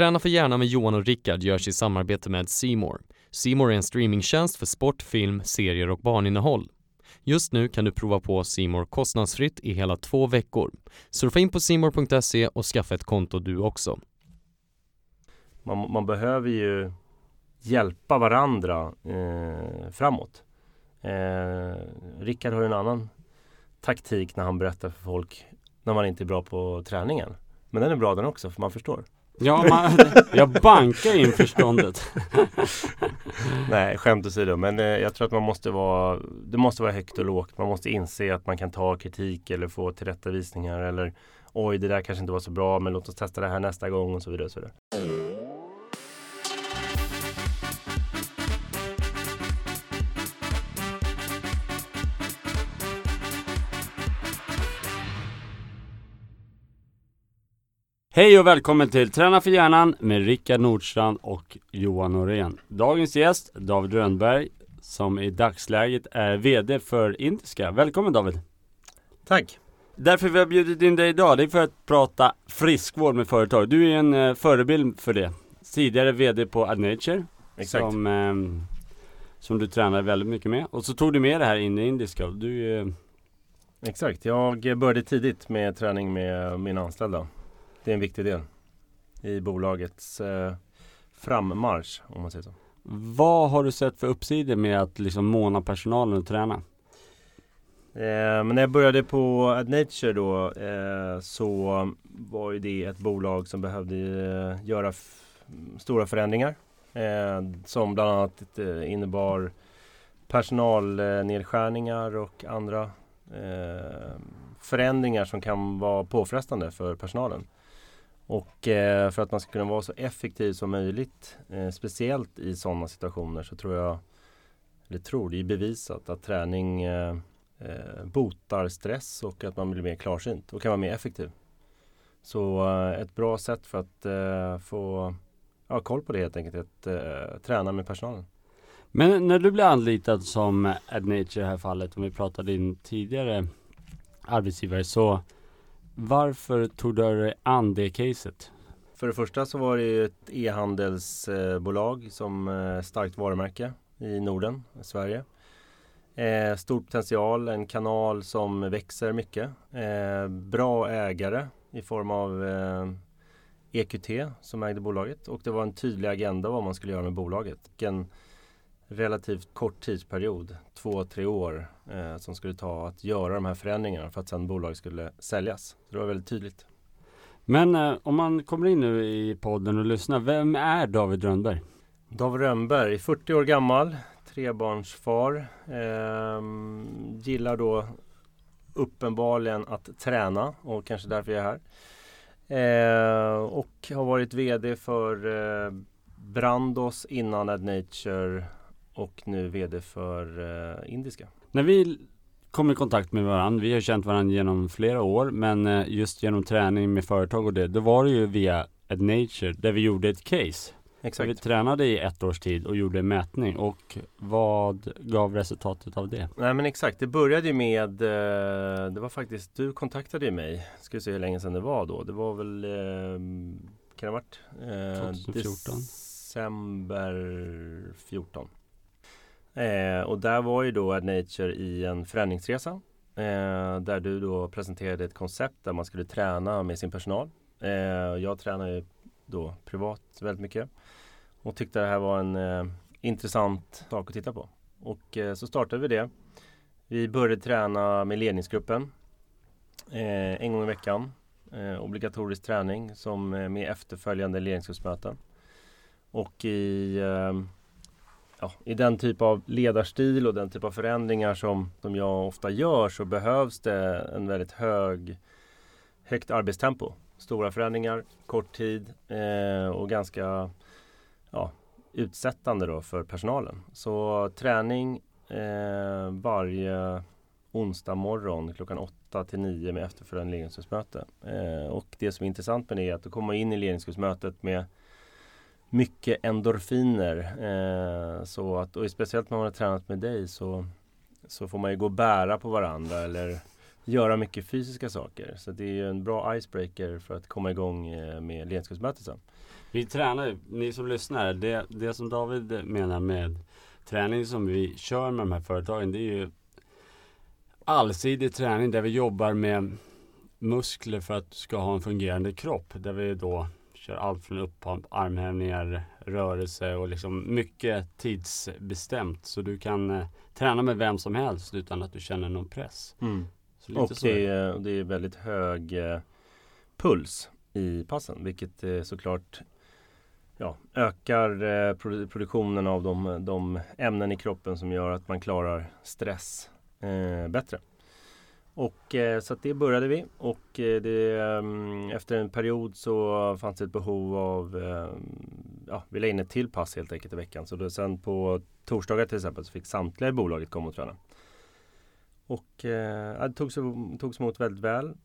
Träna för gärna med Johan och Rickard görs i samarbete med Simor. Simor är en streamingtjänst för sport, film, serier och barninnehåll. Just nu kan du prova på Simor kostnadsfritt i hela två veckor. Surfa in på simor.se och skaffa ett konto du också. Man, man behöver ju hjälpa varandra eh, framåt. Eh, Rickard har ju en annan taktik när han berättar för folk när man inte är bra på träningen. Men den är bra den också för man förstår. Ja, man, jag bankar in förståndet. Nej, skämt åsido. Men eh, jag tror att man måste vara Det måste vara högt och lågt. Man måste inse att man kan ta kritik eller få tillrättavisningar eller Oj, det där kanske inte var så bra, men låt oss testa det här nästa gång och så vidare. Och så vidare. Hej och välkommen till Träna för hjärnan med Rickard Nordstrand och Johan Norén. Dagens gäst, David Rönnberg, som i dagsläget är VD för Indiska. Välkommen David! Tack! Därför vi har bjudit in dig idag, det är för att prata friskvård med företag. Du är en eh, förebild för det. Tidigare VD på AdNature. Exakt. Som, eh, som du tränar väldigt mycket med. Och så tog du med det här in i Indiska. Du är Exakt, jag började tidigt med träning med mina anställda. Det är en viktig del i bolagets eh, frammarsch om man säger så. Vad har du sett för uppsidor med att liksom måna personalen och träna? Eh, men när jag började på AdNature då eh, så var ju det ett bolag som behövde eh, göra stora förändringar. Eh, som bland annat eh, innebar personalnedskärningar och andra förändringar som kan vara påfrestande för personalen. Och eh, för att man ska kunna vara så effektiv som möjligt, eh, speciellt i sådana situationer så tror jag, eller tror, det är bevisat att träning eh, eh, botar stress och att man blir mer klarsynt och kan vara mer effektiv. Så eh, ett bra sätt för att eh, få ja, koll på det helt enkelt att eh, träna med personalen. Men när du blir anlitad som AdNature i det här fallet, om vi pratade din tidigare arbetsgivare, så varför tog du dig an det caset? För det första så var det ju ett e-handelsbolag som eh, starkt varumärke i Norden, i Sverige. Eh, stor potential, en kanal som växer mycket. Eh, bra ägare i form av eh, EQT som ägde bolaget och det var en tydlig agenda vad man skulle göra med bolaget. En relativt kort tidsperiod, två, tre år, eh, som skulle ta att göra de här förändringarna för att sedan bolaget skulle säljas. Så det var väldigt tydligt. Men eh, om man kommer in nu i podden och lyssnar, vem är David Rönnberg? David Rönnberg, 40 år gammal, trebarnsfar. Eh, gillar då uppenbarligen att träna och kanske därför jag är här. Eh, och har varit VD för eh, Brandos innan AdNature och nu VD för eh, Indiska. När vi kom i kontakt med varandra, vi har känt varandra genom flera år, men eh, just genom träning med företag och det, då var det ju via AdNature där vi gjorde ett case. Så vi Exakt. tränade i ett års tid och gjorde en mätning och vad gav resultatet av det? Nej men exakt, det började ju med eh, Det var faktiskt, du kontaktade ju mig Ska vi se hur länge sedan det var då Det var väl Kan det ha varit? Eh, 2014. December 14 eh, Och där var ju då AdNature i en förändringsresa eh, Där du då presenterade ett koncept där man skulle träna med sin personal eh, Jag tränar ju då privat väldigt mycket Och tyckte det här var en eh, intressant sak att titta på och eh, så startade vi det. Vi började träna med ledningsgruppen eh, en gång i veckan. Eh, obligatorisk träning som eh, med efterföljande ledningsgruppsmöten. Och i, eh, ja, i den typ av ledarstil och den typ av förändringar som, som jag ofta gör så behövs det en väldigt hög högt arbetstempo. Stora förändringar, kort tid eh, och ganska ja, utsättande då för personalen. Så träning eh, varje onsdag morgon klockan 8 till 9 med efterföljande ledningsgruppsmöte. Eh, och det som är intressant med det är att du kommer in i ledningsgruppsmötet med mycket endorfiner. Eh, så att, och speciellt när man har tränat med dig så, så får man ju gå och bära på varandra eller göra mycket fysiska saker. Så det är ju en bra icebreaker för att komma igång eh, med ledarskapsmötet sen. Vi tränar, ni som lyssnar, det, det som David menar med träning som vi kör med de här företagen, det är ju allsidig träning där vi jobbar med muskler för att du ska ha en fungerande kropp. Där vi då kör allt från upppump, armhävningar, rörelse och liksom mycket tidsbestämt. Så du kan eh, träna med vem som helst utan att du känner någon press. Mm. Och det är, det är väldigt hög eh, puls i passen vilket eh, såklart ja, ökar eh, produ- produktionen av de, de ämnen i kroppen som gör att man klarar stress eh, bättre. Och eh, så att det började vi och eh, det, mm, efter en period så fanns det ett behov av ehm, Ja, vi la in ett till pass helt enkelt i veckan. Så då, sen på torsdagar till exempel så fick samtliga i bolaget komma och träna. Och eh, ja, det togs, togs emot väldigt väl.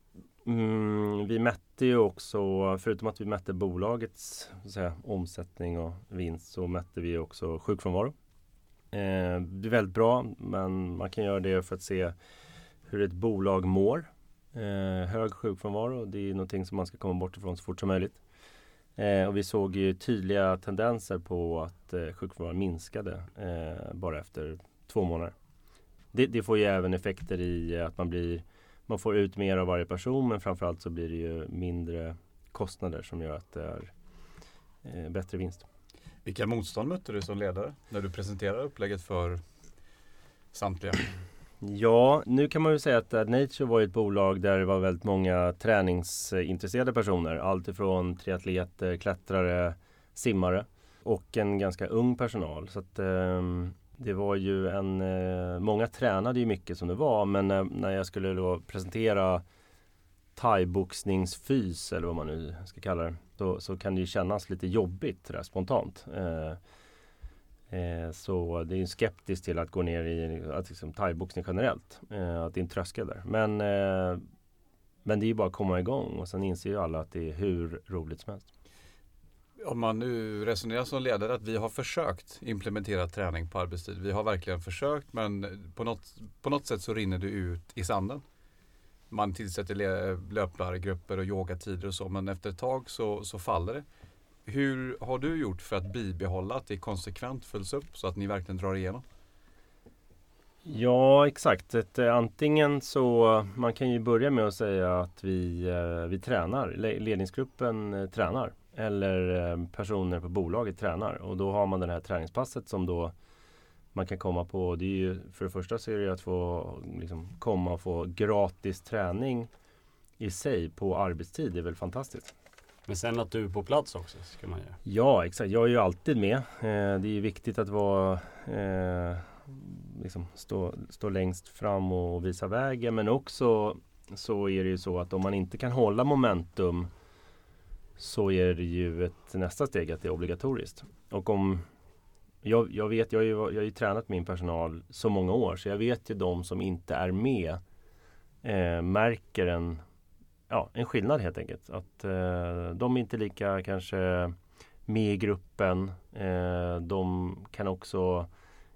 Mm, vi mätte ju också, förutom att vi mätte bolagets så att säga, omsättning och vinst så mätte vi också sjukfrånvaro. Eh, det är väldigt bra men man kan göra det för att se hur ett bolag mår. Eh, hög sjukfrånvaro, det är någonting som man ska komma bort ifrån så fort som möjligt. Eh, och vi såg ju tydliga tendenser på att eh, sjukfrånvaron minskade eh, bara efter två månader. Det, det får ju även effekter i att man blir man får ut mer av varje person men framförallt så blir det ju mindre kostnader som gör att det är eh, bättre vinst. Vilka motstånd mötte du som ledare när du presenterade upplägget för samtliga? Ja, nu kan man ju säga att Nature var ett bolag där det var väldigt många träningsintresserade personer. Allt ifrån triatleter, klättrare, simmare och en ganska ung personal. Så att, ehm, det var ju en, eh, många tränade ju mycket som det var men eh, när jag skulle då presentera thaiboxningsfys eller vad man nu ska kalla det. Då, så kan det ju kännas lite jobbigt spontant. Eh, eh, så det är en skeptiskt till att gå ner i att liksom, thaiboxning generellt. Eh, att det är en tröskel där. Men, eh, men det är ju bara att komma igång och sen inser ju alla att det är hur roligt som helst. Om man nu resonerar som ledare att vi har försökt implementera träning på arbetstid. Vi har verkligen försökt men på något, på något sätt så rinner det ut i sanden. Man tillsätter löplargrupper löpargrupper och yogatider och så men efter ett tag så, så faller det. Hur har du gjort för att bibehålla att det konsekvent följs upp så att ni verkligen drar igenom? Ja exakt. Ett, eh, antingen så man kan ju börja med att säga att vi, eh, vi tränar. Ledningsgruppen eh, tränar. Eller personer på bolaget tränar. Och då har man det här träningspasset som då man kan komma på. Det är ju, för det första så är det att få liksom, komma och få gratis träning i sig på arbetstid. Det är väl fantastiskt. Men sen att du är på plats också ska man göra. Ja, exakt. Jag är ju alltid med. Eh, det är ju viktigt att vara eh, liksom stå, stå längst fram och visa vägen. Men också så är det ju så att om man inte kan hålla momentum så är det ju ett nästa steg att det är obligatoriskt. Och om jag, jag vet, jag har, ju, jag har ju tränat min personal så många år så jag vet ju de som inte är med eh, märker en, ja, en skillnad helt enkelt. Att eh, de är inte lika kanske med i gruppen. Eh, de kan också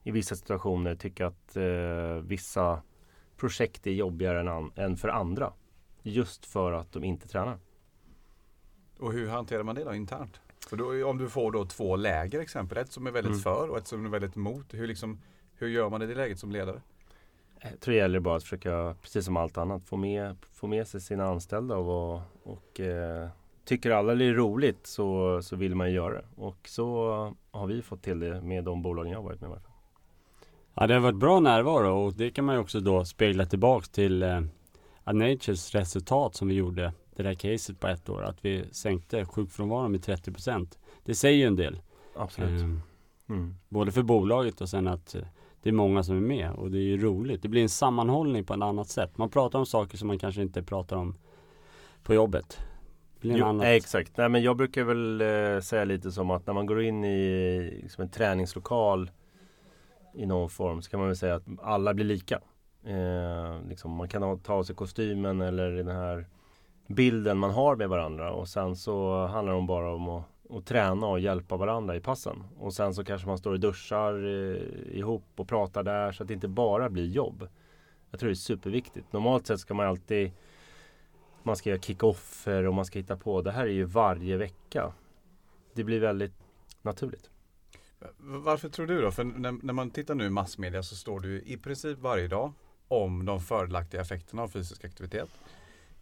i vissa situationer tycka att eh, vissa projekt är jobbigare än, an- än för andra. Just för att de inte tränar. Och hur hanterar man det då internt? För då, om du får då två läger exempel, ett som är väldigt Mm. för och ett som är väldigt emot. Hur, liksom, hur gör man i det läget som ledare? Jag tror det gäller bara att försöka, precis som allt annat, få med, få med sig sina anställda och, och eh, tycker alla det är roligt så, så vill man ju göra det. Och så har vi fått till det med de bolagen jag varit med i alla fall. Ja det har varit bra närvaro och det kan man ju också då spegla tillbaks till eh, Natures resultat som vi gjorde det där caset på ett år. Att vi sänkte sjukfrånvaron med 30%. Det säger ju en del. Absolut. Eh, Mm. både för bolaget och sen att eh, det är många som är med och det är ju roligt. Det blir en sammanhållning på ett annat sätt. Man pratar om saker som man kanske inte pratar om på jobbet. Jo, annat. Exakt. Nej, men jag brukar väl eh, säga lite som att när man går in i liksom en träningslokal i någon form så kan man väl säga att alla blir lika. Eh, liksom, man kan ha, ta av sig kostymen eller den här bilden man har med varandra och sen så handlar det bara om att, och träna och hjälpa varandra i passen. Och sen så kanske man står och duschar eh, ihop och pratar där så att det inte bara blir jobb. Jag tror det är superviktigt. Normalt sett ska man alltid man ska göra kick-offer och man ska hitta på. Det här är ju varje vecka. Det blir väldigt naturligt. Varför tror du då? För när, när man tittar nu i massmedia så står du i princip varje dag om de fördelaktiga effekterna av fysisk aktivitet.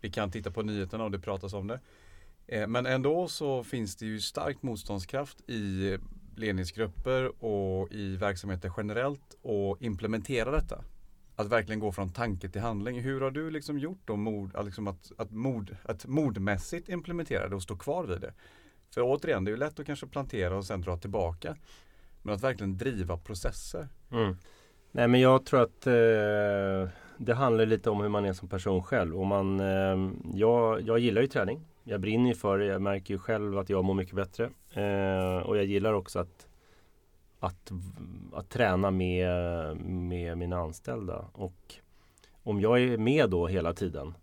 Vi kan titta på nyheterna och det pratas om det. Eh, men ändå så finns det ju stark motståndskraft i ledningsgrupper och i verksamheter generellt och implementera detta. Att verkligen gå från tanke till handling. Hur har du liksom gjort då mod, liksom att, att, mod, att modmässigt implementera det och stå kvar vid det? För återigen, det är ju lätt att kanske plantera och sen dra tillbaka. Men att verkligen driva processer. Mm. Nej men jag tror att eh, det handlar lite om hur man är som person själv. Och man, eh, jag, jag gillar ju träning. Jag brinner ju för det. Jag märker ju själv att jag mår mycket bättre. Eh, och jag gillar också att, att, att träna med, med mina anställda. Och om jag är med då hela tiden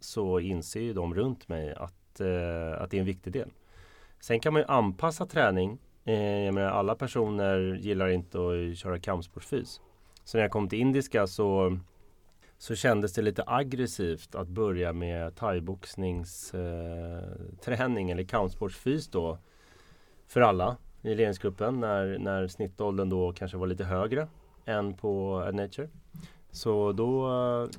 så inser ju de runt mig att, eh, att det är en viktig del. Sen kan man ju anpassa träning. Eh, jag menar, alla personer gillar inte att köra kampsportsfys. Så när jag kom till indiska så, så kändes det lite aggressivt att börja med thaiboxningsträning eh, eller kampsportsfys då. För alla i ledningsgruppen när, när snittåldern då kanske var lite högre än på Adnature. Så då...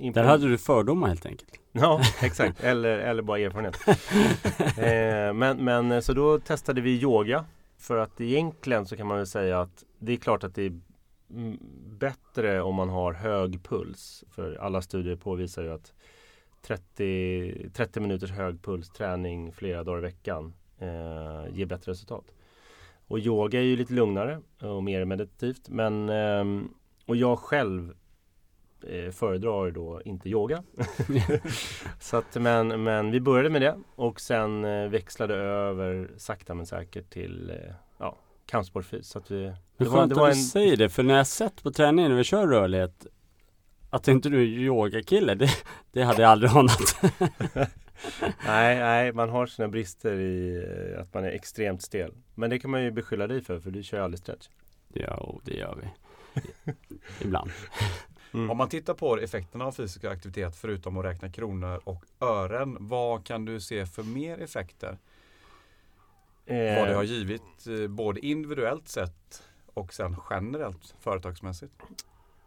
Uh, Där hade du fördomar helt enkelt. Ja, exakt. eller, eller bara erfarenhet. eh, men, men så då testade vi yoga. För att egentligen så kan man väl säga att det är klart att det är bättre om man har hög puls. För alla studier påvisar ju att 30, 30 minuters hög puls träning flera dagar i veckan eh, ger bättre resultat. Och yoga är ju lite lugnare och mer meditativt. Men, eh, och jag själv eh, föredrar då inte yoga. så att, men, men vi började med det och sen eh, växlade över sakta men säkert till eh, ja, kampsportfys. Så att vi, det var, det var en... du säger det, för när jag sett på träningen när vi kör rörlighet att inte du är yogakille, det, det hade jag aldrig anat. nej, nej, man har sina brister i eh, att man är extremt stel. Men det kan man ju beskylla dig för, för du kör ju aldrig stretch. Ja, det gör vi. Ibland. Mm. Om man tittar på effekterna av fysisk aktivitet förutom att räkna kronor och ören. Vad kan du se för mer effekter? Eh. Vad det har givit eh, både individuellt sett och sen generellt företagsmässigt?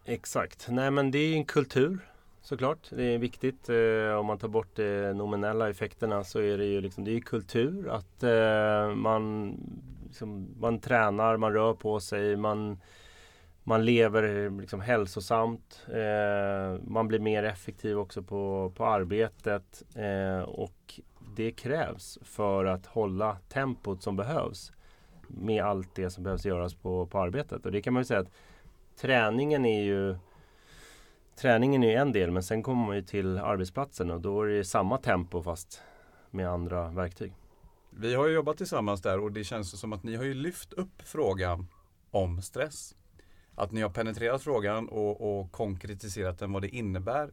Exakt. Nej men det är en kultur såklart. Det är viktigt. Eh, om man tar bort de nominella effekterna så är det ju liksom, det är kultur. Att eh, man, liksom, man tränar, man rör på sig, man man lever liksom hälsosamt. Eh, man blir mer effektiv också på, på arbetet. Eh, och det krävs för att hålla tempot som behövs med allt det som behövs göras på, på arbetet. Och det kan man ju säga att träningen är ju Träningen är en del men sen kommer man ju till arbetsplatsen och då är det samma tempo fast med andra verktyg. Vi har ju jobbat tillsammans där och det känns som att ni har ju lyft upp frågan om stress att ni har penetrerat frågan och, och konkretiserat den vad det innebär.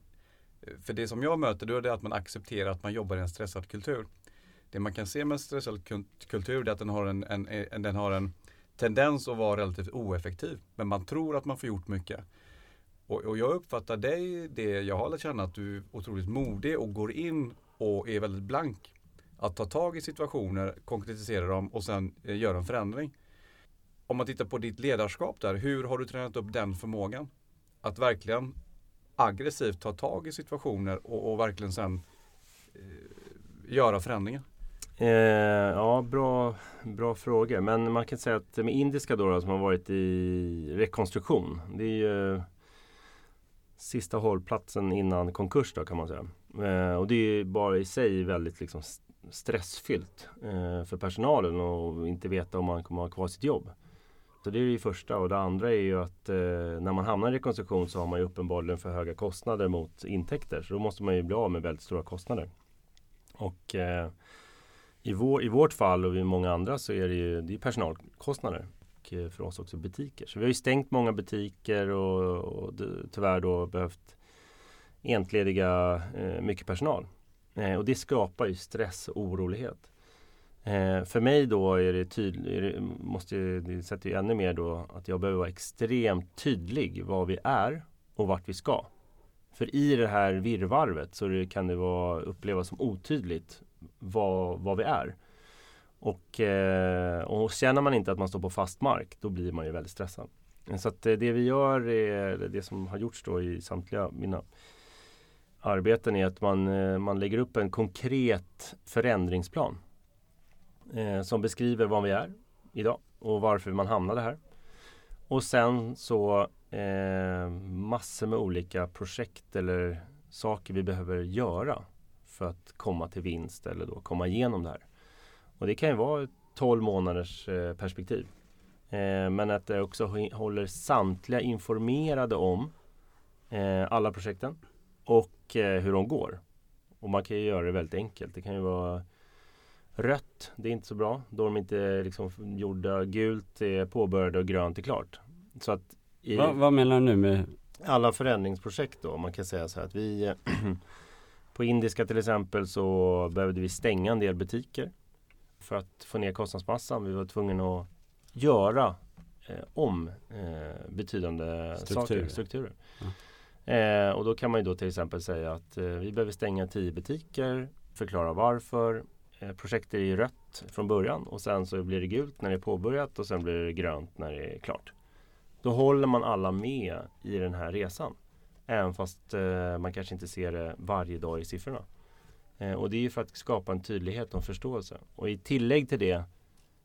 För det som jag möter då är det att man accepterar att man jobbar i en stressad kultur. Det man kan se med en stressad kultur är att den har en, en, en, den har en tendens att vara relativt oeffektiv. Men man tror att man får gjort mycket. Och, och jag uppfattar dig, det jag har lärt känna, att du är otroligt modig och går in och är väldigt blank. Att ta tag i situationer, konkretisera dem och sen eh, göra en förändring om man tittar på ditt ledarskap där, hur har du tränat upp den förmågan? Att verkligen aggressivt ta tag i situationer och, och verkligen sen eh, göra förändringar? Eh, ja, bra, bra frågor. Men man kan säga att med indiska då, då som har varit i rekonstruktion. Det är ju sista hållplatsen innan konkurs då kan man säga. Eh, och det är bara i sig väldigt liksom stressfyllt eh, för personalen och inte veta om man kommer att ha kvar sitt jobb. Så det är det första och det andra är ju att eh, när man hamnar i rekonstruktion så har man ju uppenbarligen för höga kostnader mot intäkter. Så då måste man ju bli av med väldigt stora kostnader. Och eh, i, vår, i vårt fall och i många andra så är det ju det är personalkostnader. Och eh, för oss också butiker. Så vi har ju stängt många butiker och, och tyvärr då behövt entlediga eh, mycket personal. Eh, och det skapar ju stress och orolighet. Eh, för mig då är det tydligt, måste det sätter ju ännu mer då att jag behöver vara extremt tydlig vad vi är och vart vi ska. För i det här virrvarvet så det, kan det vara, upplevas som otydligt vad, vad vi är. Och, eh, och känner man inte att man står på fast mark, då blir man ju väldigt stressad. Så att eh, det vi gör, är, det som har gjorts då i samtliga mina arbeten är att man, eh, man lägger upp en konkret förändringsplan. Eh, som beskriver vad vi är idag och varför man hamnade här. Och sen så eh, massor med olika projekt eller saker vi behöver göra för att komma till vinst eller då komma igenom det här. Och det kan ju vara 12 månaders eh, perspektiv. Eh, men att det också håller samtliga informerade om eh, alla projekten och eh, hur de går. Och man kan ju göra det väldigt enkelt. Det kan ju vara rött, det är inte så bra. Då de inte liksom gjorda gult är påbörjade och grönt är klart. Så att i, Va, vad menar du nu med? Alla förändringsprojekt då. Man kan säga så här att vi På Indiska till exempel så behövde vi stänga en del butiker för att få ner kostnadsmassan. Vi var tvungna att göra eh, om eh, betydande Struktur. saker, strukturer. Ja. Eh, och då kan man ju då till exempel säga att eh, vi behöver stänga tio butiker, förklara varför. Eh, projektet är rött från början och sen så blir det gult när det är påbörjat och sen blir det grönt när det är klart. Då håller man alla med i den här resan. Även fast eh, man kanske inte ser det varje dag i siffrorna. Eh, och det är ju för att skapa en tydlighet och förståelse. Och i tillägg till det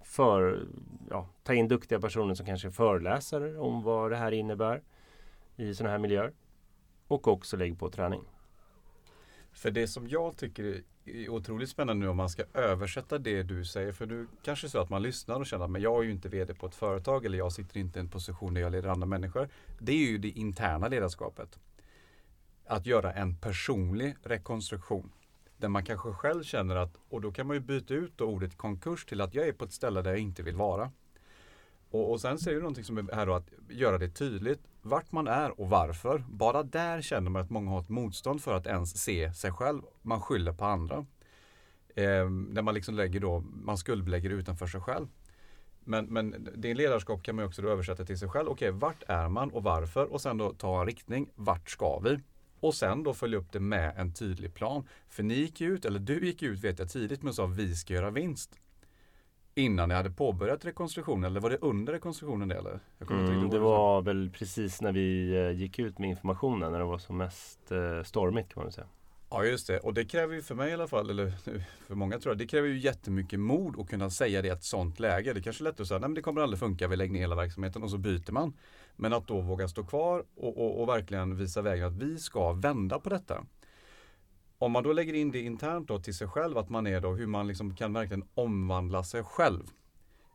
för, ja, ta in duktiga personer som kanske föreläser om vad det här innebär i sådana här miljöer. Och också lägg på träning. För det som jag tycker är otroligt spännande nu om man ska översätta det du säger. För du kanske så att man lyssnar och känner att jag är ju inte VD på ett företag eller jag sitter inte i en position där jag leder andra människor. Det är ju det interna ledarskapet. Att göra en personlig rekonstruktion. Där man kanske själv känner att, och då kan man ju byta ut ordet konkurs till att jag är på ett ställe där jag inte vill vara. Och, och sen säger du någonting som är här då att göra det tydligt vart man är och varför. Bara där känner man att många har ett motstånd för att ens se sig själv. Man skyller på andra. Eh, när man liksom lägger då, man skuldbelägger utanför sig själv. Men, men det ledarskap kan man också då översätta till sig själv. Okej, vart är man och varför? Och sen då ta en riktning. Vart ska vi? Och sen då följa upp det med en tydlig plan. För ni gick ut, eller du gick ut vet jag tidigt, men sa vi ska göra vinst innan ni hade påbörjat rekonstruktionen eller var det under rekonstruktionen det eller? Mm, det var väl precis när vi eh, gick ut med informationen när det var som mest eh, stormigt kan man säga. Ja just det och det kräver ju för mig i alla fall, eller för många tror jag, det kräver ju jättemycket mod att kunna säga det i ett sånt läge. Det kanske är lätt att säga, nej men det kommer aldrig funka, vi lägger ner hela verksamheten och så byter man. Men att då våga stå kvar och, och, och verkligen visa vägen att vi ska vända på detta. Om man då lägger in det internt då till sig själv, att man är då hur man liksom kan verkligen omvandla sig själv.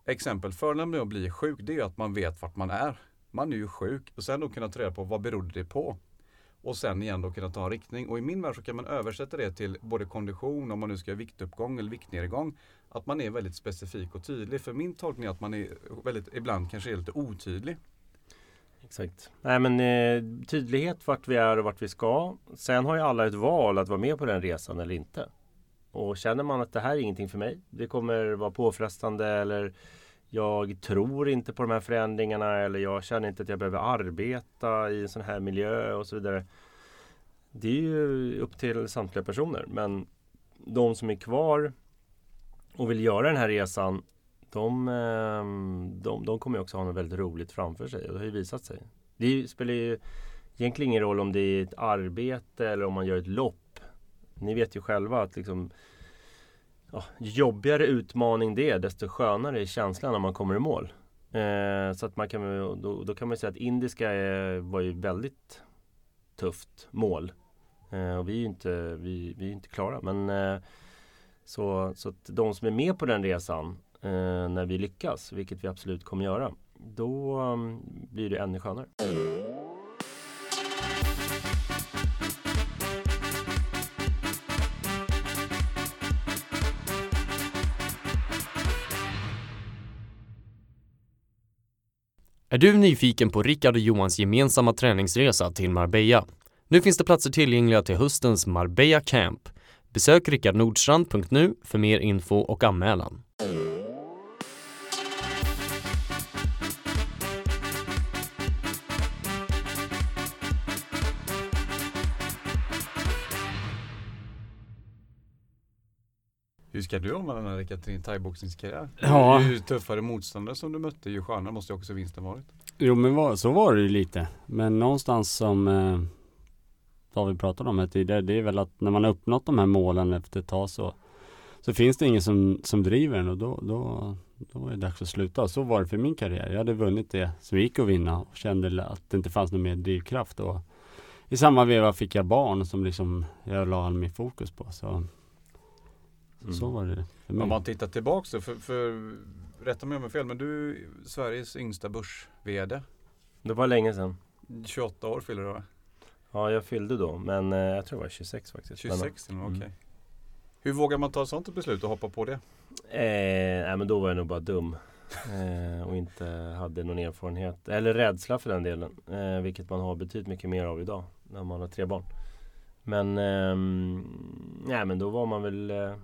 Exempel, fördelen med att bli sjuk, det är ju att man vet vart man är. Man är ju sjuk och sen då kunna ta reda på vad berodde det på? Och sen igen då kunna ta en riktning. Och i min värld så kan man översätta det till både kondition, om man nu ska göra viktuppgång eller viktnedgång. Att man är väldigt specifik och tydlig. För min tolkning är att man är väldigt, ibland kanske är lite otydlig. Exakt. Nej men eh, tydlighet vart vi är och vart vi ska. Sen har ju alla ett val att vara med på den resan eller inte. Och känner man att det här är ingenting för mig. Det kommer vara påfrestande eller jag tror inte på de här förändringarna eller jag känner inte att jag behöver arbeta i en sån här miljö och så vidare. Det är ju upp till samtliga personer. Men de som är kvar och vill göra den här resan de, ehm, de, de kommer också ha något väldigt roligt framför sig och det har ju visat sig. Det spelar ju egentligen ingen roll om det är ett arbete eller om man gör ett lopp. Ni vet ju själva att liksom ja, jobbigare utmaning det är desto skönare är känslan när man kommer i mål. Eh, så att man kan, då, då, kan man säga att indiska är, var ju väldigt tufft mål. Eh, och vi är ju inte, vi, vi är inte klara. Men eh, så, så att de som är med på den resan eh, när vi lyckas, vilket vi absolut kommer göra, då um, blir det ännu skönare. Är du nyfiken på Rickard och Johans gemensamma träningsresa till Marbella? Nu finns det platser tillgängliga till höstens Marbella Camp. Besök rickardnordstrand.nu för mer info och anmälan. Hur ska du omvandla din thaiboxningskarriär? Ja. Hur tuffare motståndare som du mötte i stjärnorna måste ju också vinsten varit. Jo men var, så var det ju lite. Men någonstans som eh, David pratade om här tidigare, det är väl att när man har uppnått de här målen efter ett tag så Så finns det ingen som, som driver en och då, då, då är det dags att sluta. Så var det för min karriär. Jag hade vunnit det som gick att vinna och kände att det inte fanns någon mer drivkraft. Och I samma veva fick jag barn som liksom jag la all min fokus på. Så, Mm. så var det för mig. Om man tittar tillbaks då, för, för rätta mig om jag har fel, men du är Sveriges yngsta börs-VD. Det var länge sedan. 28 år fyller du va? Ja, jag fyllde då, men eh, jag tror det var 26 faktiskt. 26 till och med, Mm. okej. Hur vågar man ta ett sånt beslut och hoppa på det? Eh, nej men då var jag nog bara dum. Eh, och inte hade någon erfarenhet. Eller rädsla för den delen. Eh, vilket man har betydligt mycket mer av idag. När man har tre barn. Men, ehm, nej, men då var man väl eh,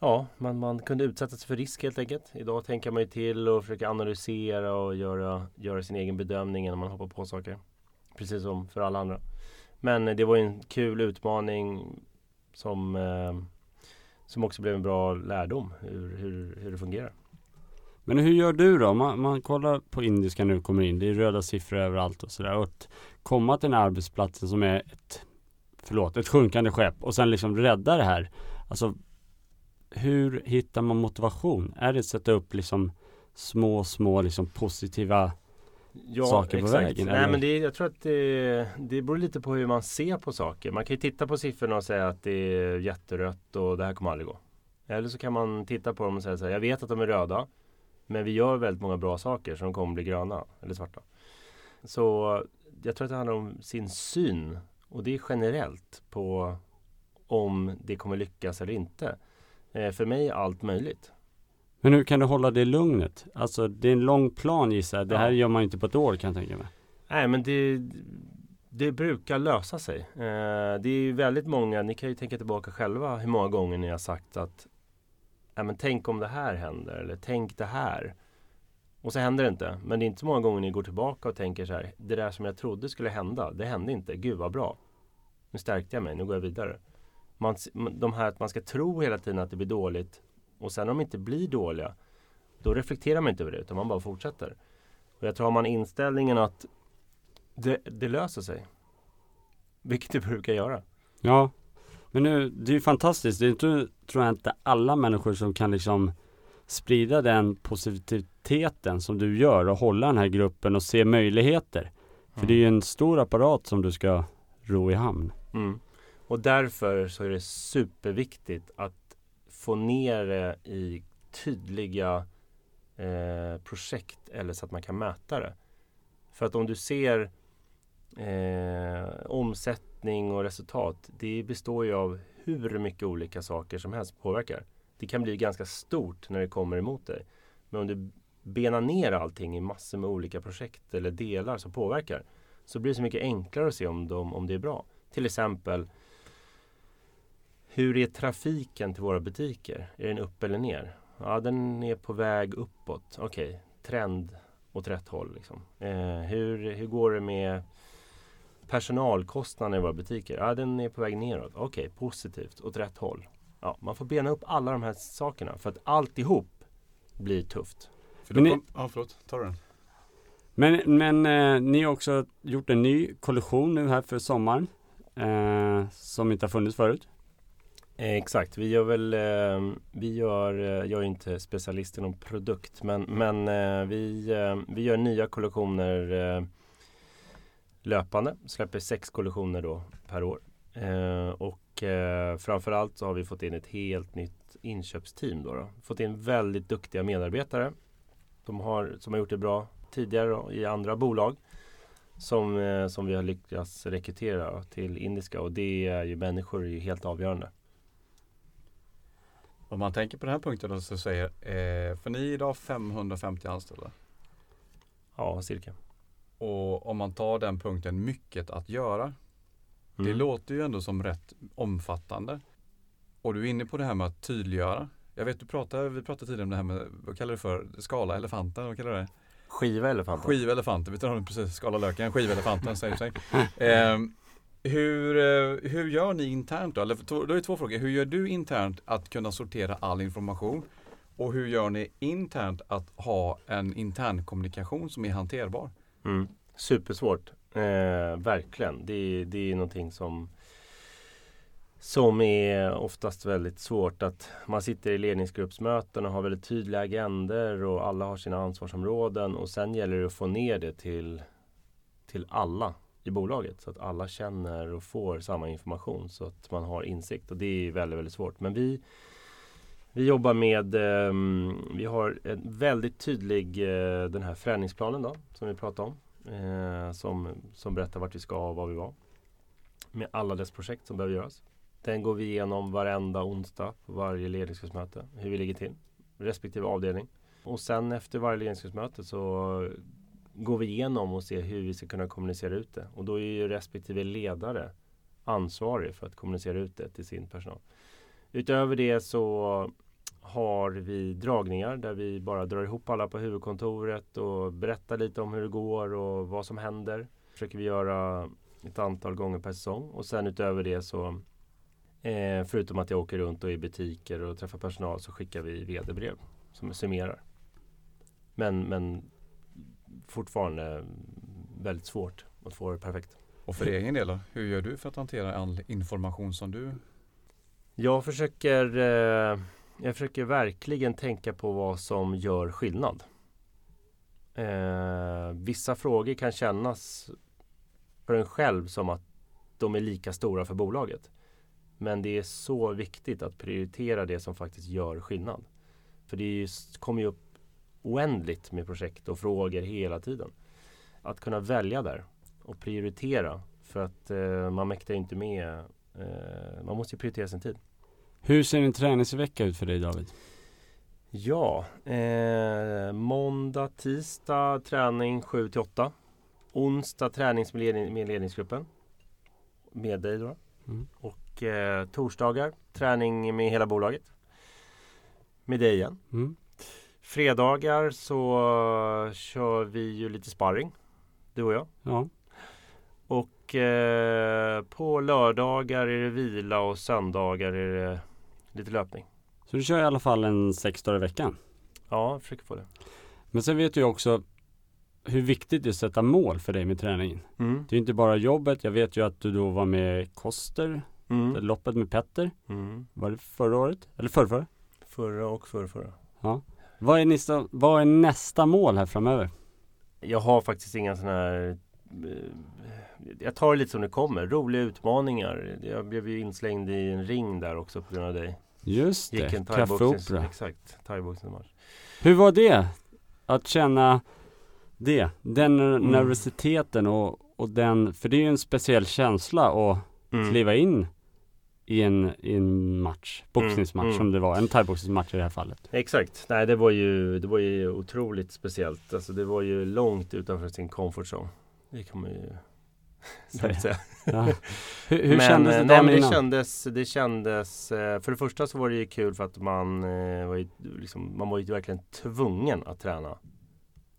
Ja, man, man kunde utsätta sig för risk helt enkelt. Idag tänker man ju till och försöker analysera och göra, göra sin egen bedömning innan man hoppar på saker. Precis som för alla andra. Men det var ju en kul utmaning som eh, som också blev en bra lärdom hur, hur, hur det fungerar. Men hur gör du då? Man, man kollar på indiska nu kommer in. Det är röda siffror överallt och sådär. Och att komma till den här arbetsplatsen som är ett, förlåt, ett sjunkande skepp och sen liksom rädda det här. Alltså, hur hittar man motivation? Är det att sätta upp liksom små, små liksom positiva Ja, Saker på vägen, Nej, eller? men det, jag tror att det, det beror lite på hur man ser på saker. Man kan ju titta på siffrorna och säga att det är jätterött och det här kommer aldrig gå. Eller så kan man titta på dem och säga så här, jag vet att de är röda. Men vi gör väldigt många bra saker som kommer bli gröna eller svarta. Så jag tror att det handlar om sin syn. Och det är generellt på om det kommer lyckas eller inte. Eh, för mig är allt möjligt. Men hur kan du hålla det lugnet? Alltså det är en lång plan gissar jag. Det här gör man ju inte på ett år kan jag tänka mig. Nej men det, det brukar lösa sig. Eh, det är ju väldigt många, ni kan ju tänka tillbaka själva hur många gånger ni har sagt att Nej, men tänk om det här händer eller tänk det här. Och så händer det inte. Men det är inte så många gånger ni går tillbaka och tänker så här. Det där som jag trodde skulle hända, det hände inte. Gud vad bra. Nu stärkte jag mig, nu går jag vidare. Man, de här att man ska tro hela tiden att det blir dåligt och sen om de inte blir dåliga då reflekterar man inte över det utan man bara fortsätter. Och jag tror har man inställningen att det, det löser sig. Vilket det brukar göra. Ja, men nu, det är ju fantastiskt. Det är inte, tror jag inte alla människor som kan liksom sprida den positiviteten som du gör och hålla den här gruppen och se möjligheter. För det är ju en stor apparat som du ska ro i hamn. Mm. Och därför så är det superviktigt att få ner det i tydliga eh, projekt eller så att man kan mäta det. För att om du ser eh, omsättning och resultat, det består ju av hur mycket olika saker som helst påverkar. Det kan bli ganska stort när det kommer emot dig. Men om du benar ner allting i massor med olika projekt eller delar som påverkar så blir det så mycket enklare att se om, de, om det är bra. Till exempel hur är trafiken till våra butiker? Är den upp eller ner? Ja, den är på väg uppåt. Okej, trend åt rätt håll. Liksom. Eh, hur, hur går det med personalkostnaderna i våra butiker? Ja, den är på väg neråt. Okej, positivt, åt rätt håll. Ja, man får bena upp alla de här sakerna för att alltihop blir tufft. För då Men ni- kom, ja, förlåt, ta den. Men, men eh, ni har också gjort en ny kollektion nu här för sommaren. Eh, som inte har funnits förut. Eh, exakt, vi gör väl, eh, vi gör, eh, jag är inte specialist inom produkt men, men vi, vi gör nya kollektioner löpande, släpper sex kollektioner då per år. Och framförallt så har vi fått in ett helt nytt inköpsteam då, då. Fått in väldigt duktiga medarbetare. De har, som har gjort det bra tidigare då, i andra bolag. Som, som vi har lyckats rekrytera till Indiska och det är ju människor är ju helt avgörande. Om man tänker på den här punkten så säger, eh, för ni är idag 550 anställda. Ja, cirka. Och om man tar den punkten mycket att göra. Det Mm. låter ju ändå som rätt omfattande. Och du är inne på det här med att tydliggöra. Jag vet du pratade, vi pratade tidigare om det här med, vad kallar du för, skala elefanten, vad kallar du det? Skiva elefanten. Skiva elefanten, vi tar honom precis, skala löken, skiva elefanten säger sig. Ehm, hur, eh, hur gör ni internt då? Eller, då är det två frågor. Hur gör du internt att kunna sortera all information? Och hur gör ni internt att ha en intern kommunikation som är hanterbar? Mm. Supersvårt, eh, verkligen. Det, det är någonting som som är oftast väldigt svårt att man sitter i ledningsgruppsmöten och har väldigt tydliga agender och alla har sina ansvarsområden och sen gäller det att få ner det till, till alla i bolaget så att alla känner och får samma information så att man har insikt och det är väldigt, väldigt svårt. Men vi, vi jobbar med, eh, vi har en väldigt tydlig eh, den här förändringsplanen då som vi pratade om eh, som, som berättar vart vi ska och vad vi var. Med alla dess projekt som behöver göras. Den går vi igenom varenda onsdag på varje ledningsgruppsmöte. Hur vi ligger till. Respektive avdelning. Och sen efter varje ledningsgruppsmöte så går vi igenom och ser hur vi ska kunna kommunicera ut det. Och då är ju respektive ledare ansvarig för att kommunicera ut det till sin personal. Utöver det så har vi dragningar där vi bara drar ihop alla på huvudkontoret och berättar lite om hur det går och vad som händer. försöker vi göra ett antal gånger per säsong och sen utöver det så eh, förutom att jag åker runt och är i butiker och träffar personal så skickar vi vd-brev som summerar. Men, men fortfarande väldigt svårt att få det perfekt. Och för egen del då? Hur gör du för att hantera all information som du Jag försöker, eh, jag försöker verkligen tänka på vad som gör skillnad. Eh, vissa frågor kan kännas för en själv som att de är lika stora för bolaget. Men det är så viktigt att prioritera det som faktiskt gör skillnad. För det kommer ju upp oändligt med projekt och frågor hela tiden. Att kunna välja där och prioritera. För att eh, man mäktar inte med. Eh, man måste ju prioritera sin tid. Hur ser en träningsvecka ut för dig David? Ja, eh, måndag, tisdag träning 7 till 8. Onsdag träning med, ledning, med ledningsgruppen. Med dig då. Mm. Och eh, torsdagar träning med hela bolaget. Med dig igen. Mm. Fredagar så kör vi ju lite sparring. Du och jag. Ja. Och eh, på lördagar är det vila och söndagar är det lite löpning. Så du kör i alla fall en sex dagar i veckan. Ja, jag försöker få det. Men sen vet du ju också hur viktigt det är att sätta mål för dig med träningen. Mm. Det är inte bara jobbet. Jag vet ju att du då var med Koster, Mm. loppet med Petter. Mm. Var det förra året? Eller förra, Förra och förra. Ja. Vad är, nästa, vad är nästa mål här framöver? Jag har faktiskt inga sådana här eh, Jag tar det lite som det kommer. Roliga utmaningar. Jag blev ju inslängd i en ring där också på grund av dig. Just Gick det, en Café Opera. Exakt, thaiboxningsmatch. Hur var det? Att känna det, den Mm. nervositeten och, och den, för det är ju en speciell känsla att Mm. kliva in i en, i en match, boxningsmatch Mm, mm. som det var, en thaiboxningsmatch i det här fallet. Exakt. Nej, det var ju, det var ju otroligt speciellt. Alltså det var ju långt utanför sin comfort zone. Det kan man ju Säga. Ja. Hur, hur men, kändes det eh, nej, dagen men det innan? kändes, det kändes eh, För det första så var det ju kul för att man eh, var ju, liksom, Man var ju verkligen tvungen att träna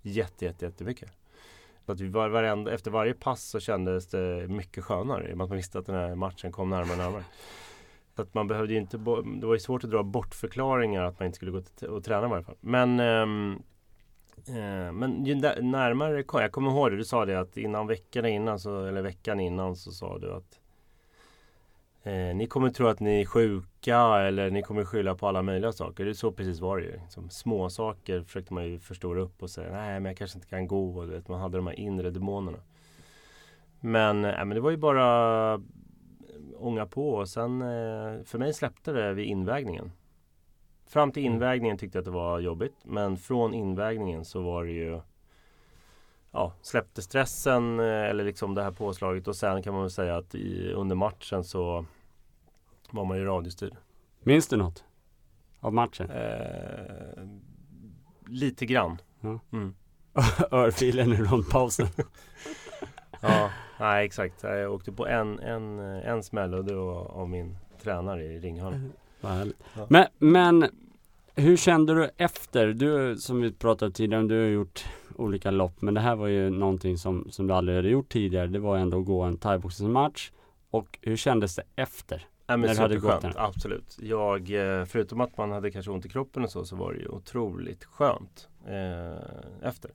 Jätte, jätte, jättemycket så att vi var, varenda, efter varje pass så kändes det mycket skönare i och med att man visste att den här matchen kom närmare och närmare. Så att man behövde inte, det var ju svårt att dra bort förklaringar att man inte skulle gå och träna i varje fall. Men, ehm, eh, men ju nä- närmare kom, jag kommer ihåg det, du sa det att innan veckan innan, så, eller veckan innan så sa du att eh, ni kommer tro att ni är sjuka eller ni kommer skylla på alla möjliga saker. Det är så precis var det ju. Liksom, små saker försökte man ju förstora upp och säga nej men jag kanske inte kan gå. Och, vet, man hade de här inre demonerna. Men, eh, men det var ju bara ånga på och sen eh, för mig släppte det vid invägningen. Fram till Mm. invägningen tyckte jag att det var jobbigt men från invägningen så var det ju Ja, släppte stressen eh, eller liksom det här påslaget och sen kan man väl säga att i, under matchen så var man ju radiostyrd. Minns du något? Av matchen? Eh, lite grann. Ja. Mm. Örfilen i rondpausen. Ja, nej exakt. Jag åkte på en, en, en smäll och det var av min tränare i härligt. Ja. Men, men hur kände du efter? Du som vi pratade tidigare om, du har gjort olika lopp men det här var ju någonting som, som du aldrig hade gjort tidigare. Det var ändå att gå en thaiboxningsmatch Och hur kändes det efter? Nej, men När det hade gått den. absolut. Jag, eh, förutom att man hade kanske ont i kroppen och så, så var det ju otroligt skönt eh, efter.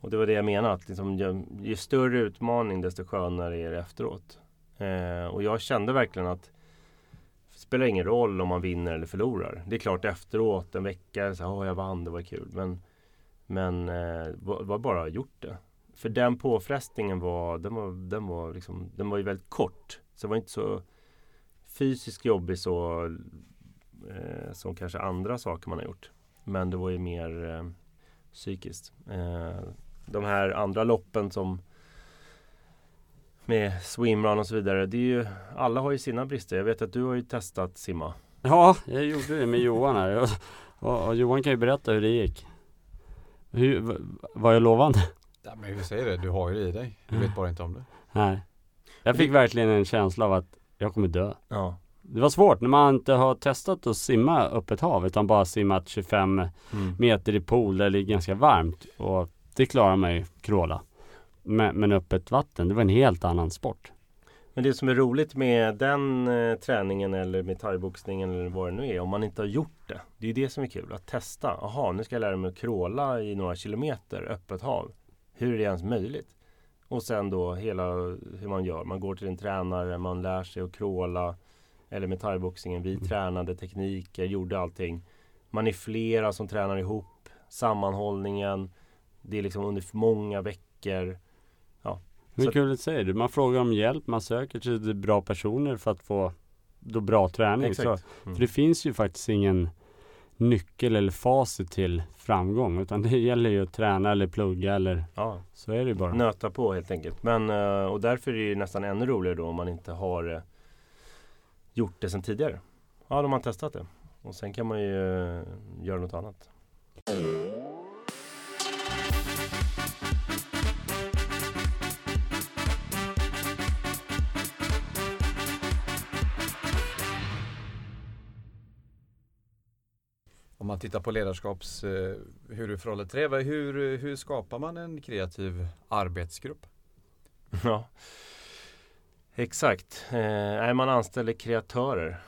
Och det var det jag menade, att liksom, ju, ju större utmaning desto skönare är det efteråt. Eh, och jag kände verkligen att det spelar ingen roll om man vinner eller förlorar. Det är klart efteråt, en vecka, så här, "Åh, jag vann, det var kul. Men, men eh, var, var bara gjort det. För den påfrestningen var, den var, den var, liksom, den var ju väldigt kort. Så det var inte så fysiskt jobbig så eh, som kanske andra saker man har gjort. Men det var ju mer eh, psykiskt. Eh, de här andra loppen som med swimrun och så vidare. Det är ju, alla har ju sina brister. Jag vet att du har ju testat simma. Ja, jag gjorde det med Johan här. Och, och, och Johan kan ju berätta hur det gick. Hur, var jag lovande? Ja, men hur säger det? Du har ju det i dig. Du vet bara inte om det. Nej. Jag fick verkligen en känsla av att jag kommer dö. Ja. Det var svårt när man inte har testat att simma öppet hav utan bara simmat 25 Mm. meter i pool där det är ganska varmt. Och det klarar man ju, kråla. Men, men öppet vatten, det var en helt annan sport. Men det som är roligt med den eh, träningen eller med thaiboxningen eller vad det nu är, om man inte har gjort det. Det är det som är kul, att testa. Jaha, nu ska jag lära mig att kråla i några kilometer öppet hav. Hur är det ens möjligt? Och sen då hela hur man gör. Man går till en tränare, man lär sig att kråla. Eller med thaiboxningen, vi tränade tekniker, gjorde allting. Man är flera som tränar ihop. Sammanhållningen. Det är liksom under många veckor. Hur Så- kul säger du? Man frågar om hjälp, man söker till bra personer för att få då bra träning. Så, Exakt. för Mm. det finns ju faktiskt ingen nyckel eller facit till framgång. Utan det gäller ju att träna eller plugga eller Ja. så är det ju bara. nöta på helt enkelt. Men, eh, och därför är det ju nästan ännu roligare då om man inte har eh, gjort det sedan tidigare. Ja, då har man testat det. Och sen kan man ju eh, göra något annat. Om man tittar på ledarskaps, eh, hur du förhåller dig till det. Hur, hur skapar man en kreativ arbetsgrupp? Ja, exakt. Eh, man anställer kreatörer.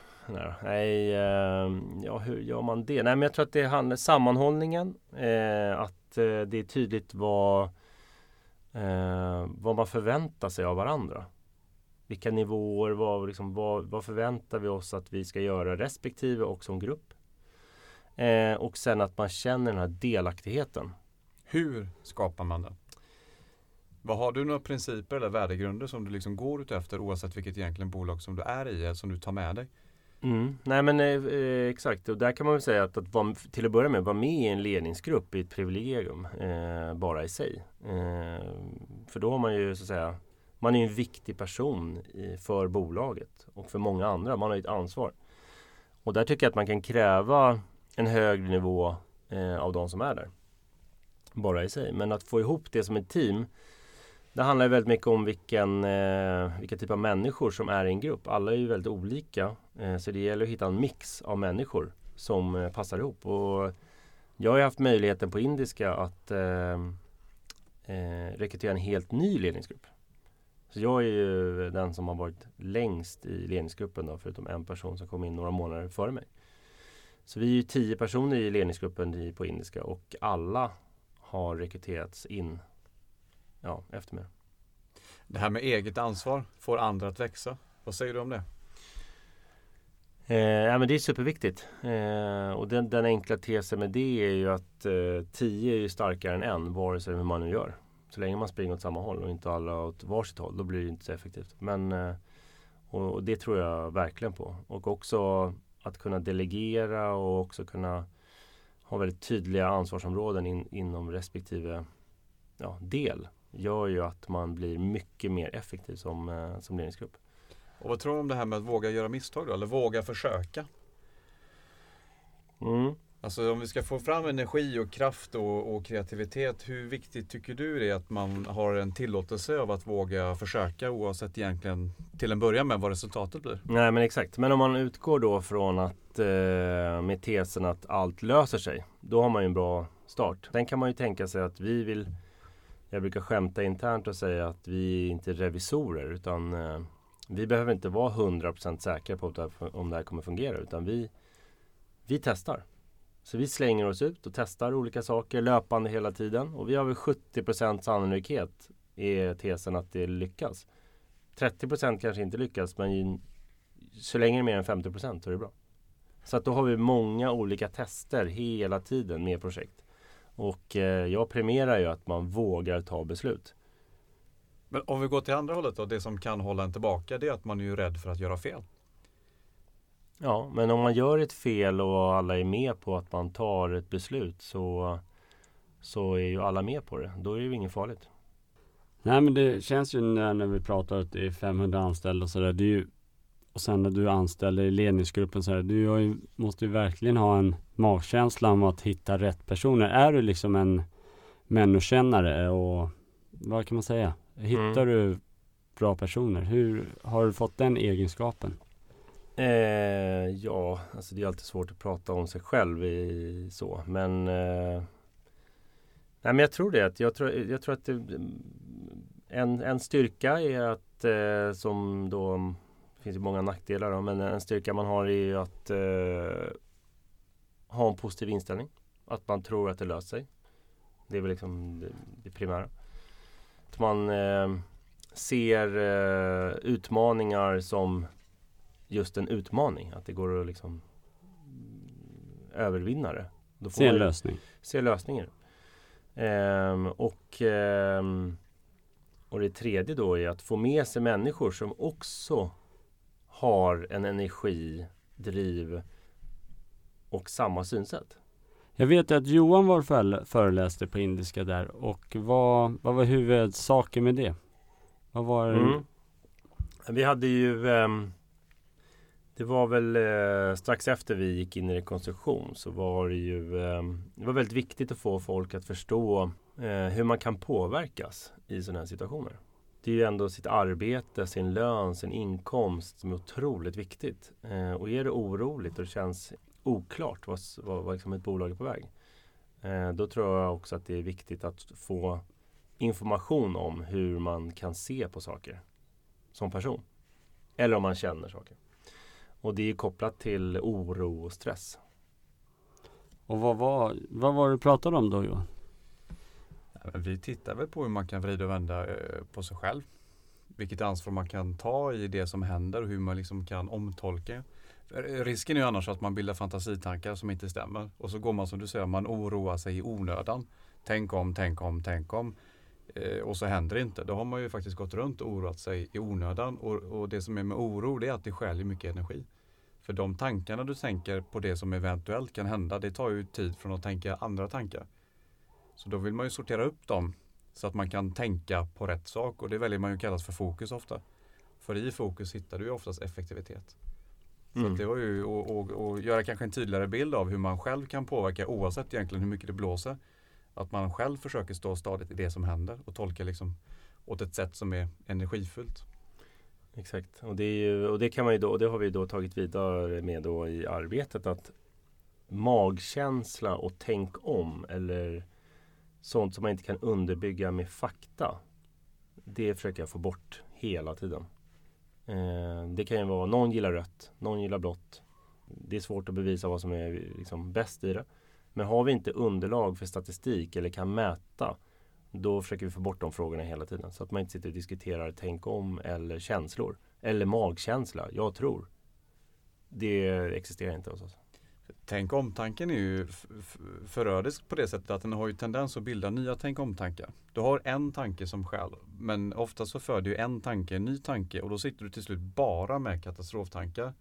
Nej, eh, ja, hur gör man det? Nej, men jag tror att det handlar om sammanhållningen. Eh, att eh, det är tydligt vad, eh, vad man förväntar sig av varandra. Vilka nivåer, vad, liksom, vad, vad förväntar vi oss att vi ska göra respektive och som grupp. Eh, och sen att man känner den här delaktigheten. Hur skapar man den? Vad Har du några principer eller värdegrunder som du liksom går ut efter oavsett vilket egentligen bolag som du är i eller som du tar med dig? Mm. Nej men eh, eh, exakt och där kan man väl säga att, att vara, till att börja med vara med i en ledningsgrupp är ett privilegium eh, bara i sig. Eh, för då har man ju så att säga Man är en viktig person i, för bolaget och för många andra. Man har ju ett ansvar. Och där tycker jag att man kan kräva en högre nivå eh, av de som är där. Bara i sig. Men att få ihop det som ett team det handlar ju väldigt mycket om vilken, eh, vilka typ av människor som är i en grupp. Alla är ju väldigt olika. Eh, så det gäller att hitta en mix av människor som eh, passar ihop. Och jag har ju haft möjligheten på Indiska att eh, eh, rekrytera en helt ny ledningsgrupp. Så jag är ju den som har varit längst i ledningsgruppen då, förutom en person som kom in några månader före mig. Så vi är ju tio personer i ledningsgruppen på Indiska och alla har rekryterats in ja, efter mig. Det här med eget ansvar får andra att växa. Vad säger du om det? Eh, ja, men det är superviktigt. Eh, och den, den enkla tesen med det är ju att eh, tio är ju starkare än en, vare sig hur man nu gör. Så länge man springer åt samma håll och inte alla åt varsitt håll, då blir det inte så effektivt. Men, eh, och, och det tror jag verkligen på. Och också att kunna delegera och också kunna ha väldigt tydliga ansvarsområden in, inom respektive ja, del gör ju att man blir mycket mer effektiv som, eh, som ledningsgrupp. Och vad tror du om det här med att våga göra misstag då? Eller våga försöka? Mm. Alltså om vi ska få fram energi och kraft och, och kreativitet. Hur viktigt tycker du det är att man har en tillåtelse av att våga försöka oavsett egentligen till en början med vad resultatet blir? Nej men exakt. Men om man utgår då från att eh, med tesen att allt löser sig. Då har man ju en bra start. Sen kan man ju tänka sig att vi vill Jag brukar skämta internt och säga att vi är inte revisorer utan eh, Vi behöver inte vara 100% säkra på om det här kommer fungera utan vi, vi testar. Så vi slänger oss ut och testar olika saker löpande hela tiden. Och vi har väl 70% sannolikhet i tesen att det lyckas. 30% kanske inte lyckas men så länge det är mer än 50% så är det bra. Så att då har vi många olika tester hela tiden med projekt. Och eh, jag premierar ju att man vågar ta beslut. Men om vi går till andra hållet då, det som kan hålla en tillbaka det är att man är ju rädd för att göra fel. Ja, men om man gör ett fel och alla är med på att man tar ett beslut så, så är ju alla med på det. Då är det ju inget farligt. Nej men det känns ju när, när vi pratar att det är 500 anställda och sådär. Det är ju och sen när du anställer i ledningsgruppen så här, du ju, måste ju verkligen ha en magkänsla om att hitta rätt personer. Är du liksom en människokännare och vad kan man säga? Hittar mm. du bra personer? Hur har du fått den egenskapen? Eh, ja, alltså det är alltid svårt att prata om sig själv i, så, men eh, Nej men jag tror det. Jag tror, jag tror att det, en, en styrka är att eh, som då det finns ju många nackdelar då, men en styrka man har är ju att eh, ha en positiv inställning. Att man tror att det löser sig. Det är väl liksom det, det primära. Att man eh, ser eh, utmaningar som just en utmaning. Att det går att liksom övervinna det. se en lösning. Se lösningar. Ehm, och, ehm, och det tredje då är att få med sig människor som också har en energi, driv och samma synsätt. Jag vet att Johan var föreläste på indiska där och vad, vad var huvudsaken med det? Vad var mm. Vi hade ju um, det var väl eh, strax efter vi gick in i rekonstruktion så var det ju eh, Det var väldigt viktigt att få folk att förstå eh, hur man kan påverkas i sådana här situationer det är ju ändå sitt arbete, sin lön, sin inkomst som är otroligt viktigt. Eh, och är det oroligt och det känns oklart vad, vad, vad liksom ett bolag är på väg. Eh, då tror jag också att det är viktigt att få information om hur man kan se på saker som person. Eller om man känner saker. Och det är kopplat till oro och stress. Och vad var, vad var det du pratade om då Johan? Vi tittar väl på hur man kan vrida och vända eh, på sig själv. Vilket ansvar man kan ta i det som händer och hur man liksom kan omtolka. Risken är ju annars att man bildar fantasitankar som inte stämmer. Och så går man som du säger, man oroar sig i onödan. Tänk om, tänk om, tänk om. Eh, och så händer det inte. Då har man ju faktiskt gått runt och oroat sig i onödan. Och, och det som är med oro det är att det stjäl mycket energi. För de tankarna du tänker på det som eventuellt kan hända, det tar ju tid från att tänka andra tankar. Så då vill man ju sortera upp dem så att man kan tänka på rätt sak och det väljer man ju kallas för fokus ofta. För i fokus hittar du ju oftast effektivitet. Så mm. det var ju att göra kanske en tydligare bild av hur man själv kan påverka oavsett egentligen hur mycket det blåser. Att man själv försöker stå stadigt i det som händer och tolka liksom åt ett sätt som är energifullt. Exakt, och det, ju, och det kan man ju då, det har vi då tagit vidare med då i arbetet att magkänsla och tänk om eller sånt som man inte kan underbygga med fakta. Det försöker jag få bort hela tiden. Eh, det kan ju vara någon gillar rött, någon gillar blått. Det är svårt att bevisa vad som är liksom bäst i det. Men har vi inte underlag för statistik eller kan mäta då försöker vi få bort de frågorna hela tiden. Så att man inte sitter och diskuterar tänk om eller känslor. Eller magkänsla, jag tror. Det existerar inte hos oss. Tänk om-tanken är ju förödisk på det sättet att den har ju tendens att bilda nya tänk om-tankar. Du har en tanke som skäl men ofta så föder ju en tanke en ny tanke och då sitter du till slut bara med katastroftankar.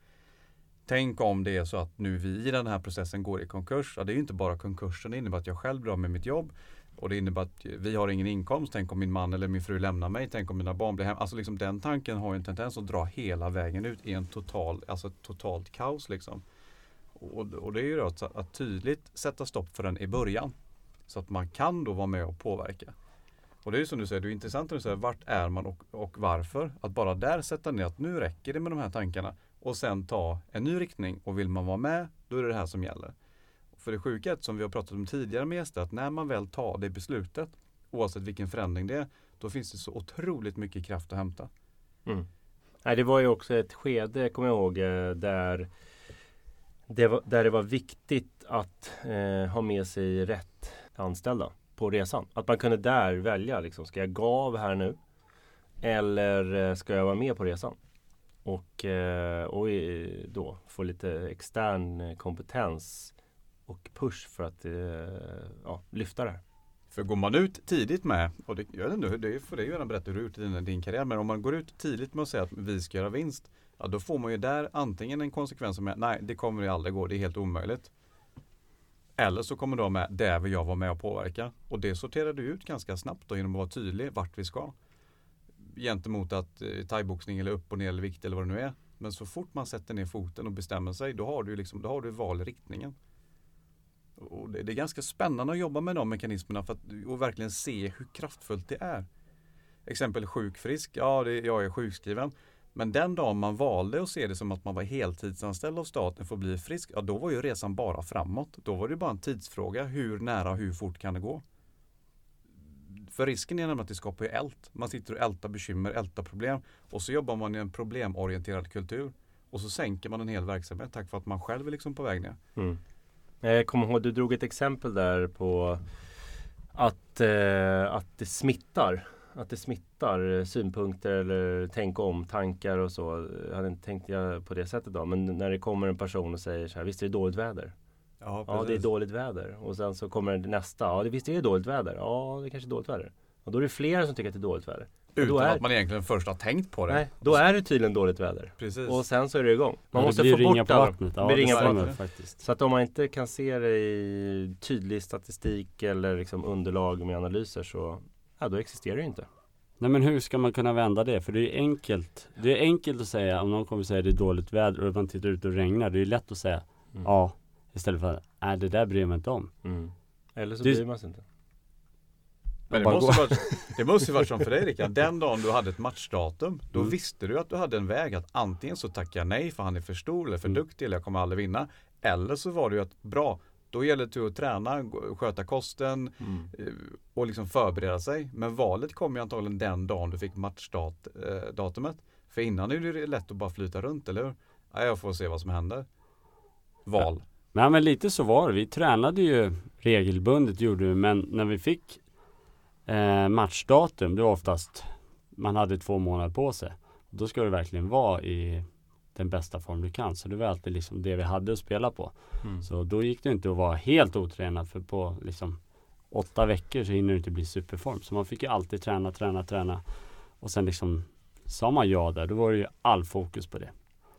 Tänk om det är så att nu vi i den här processen går i konkurs. Ja, det är ju inte bara konkursen, det innebär att jag själv blir av med mitt jobb. Och det innebär att vi har ingen inkomst. Tänk om min man eller min fru lämnar mig. Tänk om mina barn blir hem. Alltså liksom den tanken har en tendens att dra hela vägen ut i en total, alltså totalt kaos liksom. Och, och det är ju då att, att, tydligt sätta stopp för den i början. Så att man kan då vara med och påverka. Och det är ju som du säger, det är intressant att säga vart är man och, och varför. Att bara där sätta ner att nu räcker det med de här tankarna. Och sen ta en ny riktning. Och vill man vara med, då är det det här som gäller. För det sjuka som vi har pratat om tidigare med gäster, att när man väl tar det beslutet, oavsett vilken förändring det är, då finns det så otroligt mycket kraft att hämta. Mm. Nej, det var ju också ett skede, kommer jag ihåg, eh, där det var, där det var viktigt att eh, ha med sig rätt anställda på resan. Att man kunde där välja, liksom, ska jag gå av här nu? Eller eh, ska jag vara med på resan? Och, eh, och eh, då få lite extern kompetens och push för att eh, ja, lyfta det här. För går man ut tidigt med, och det, jag vet inte, det får du gärna berätta hur du gjort i din, din karriär, men om man går ut tidigt med att säga att vi ska göra vinst, ja då får man ju där antingen en konsekvens som är, nej det kommer ju aldrig gå, det är helt omöjligt. Eller så kommer de med, det vill jag vara med och påverka. Och det sorterar du ut ganska snabbt då genom att vara tydlig vart vi ska. Gentemot att eh, thaiboxning eller upp och ner eller vikt eller vad det nu är. Men så fort man sätter ner foten och bestämmer sig, då har du liksom, då har du val i riktningen. Och det, det, är ganska spännande att jobba med de mekanismerna för att och verkligen se hur kraftfullt det är. Exempel sjukfrisk, ja det, jag är sjukskriven. Men den dagen man valde att se det som att man var heltidsanställd av staten för att bli frisk, ja då var ju resan bara framåt. Då var det bara en tidsfråga. Hur nära och hur fort kan det gå? För risken är nämligen att det skapar ju ält. Man sitter och ältar bekymmer, ältar problem och så jobbar man i en problemorienterad kultur. Och så sänker man en hel verksamhet tack för att man själv är liksom på väg ner. Mm. Jag kommer ihåg, du drog ett exempel där på att, eh, att det smittar. Att det smittar eh, synpunkter eller tänk om tankar och så. Jag hade inte tänkt eh, på det sättet då. Men när det kommer en person och säger så här, visst är det dåligt väder? Ja, ja, det är dåligt väder. Och sen så kommer nästa, ja det visst är det dåligt väder? Ja, det är kanske är dåligt väder. Och då är det flera som tycker att det är dåligt väder. Utan är, att man egentligen först har tänkt på det. Nej, då är det tydligen dåligt väder. Precis. Och sen så är det igång. Man ja, måste få ringa bort på vattnet. Ja, ringa på vattnet. Faktiskt. Så att om man inte kan se det i tydlig statistik eller liksom underlag med analyser så ja, då existerar det inte. Nej men hur ska man kunna vända det? För det är enkelt. Det är enkelt att säga om någon kommer säga det är dåligt väder och man tittar ut och regnar. Det är lätt att säga mm. ja istället för nej det där bryr jag mig inte om. Mm. Eller så det, bryr man sig inte. Men det måste, varit, det måste ju varit som för dig Rickard. Den dagen du hade ett matchdatum, då mm. visste du att du hade en väg att antingen så tackar jag nej för han är för stor eller för mm. duktig eller jag kommer aldrig vinna. Eller så var det ju att bra, då gäller det att träna, sköta kosten mm. Eh, och liksom förbereda sig. Men valet kom ju antagligen den dagen du fick matchdatumet. Eh, för innan är det lätt att bara flyta runt, eller hur? Ja, jag får se vad som händer. Val. Ja. Nej men lite så var det. Vi tränade ju regelbundet gjorde vi, men när vi fick eh, matchdatum, det var oftast man hade två månader på sig. Då ska du verkligen vara i den bästa form du kan. Så det var alltid liksom det vi hade att spela på. Mm. Så då gick det inte att vara helt otränad för på liksom åtta veckor så hinner du inte bli superform. Så man fick ju alltid träna, träna, träna. Och sen liksom sa man ja där, då var det ju all fokus på det.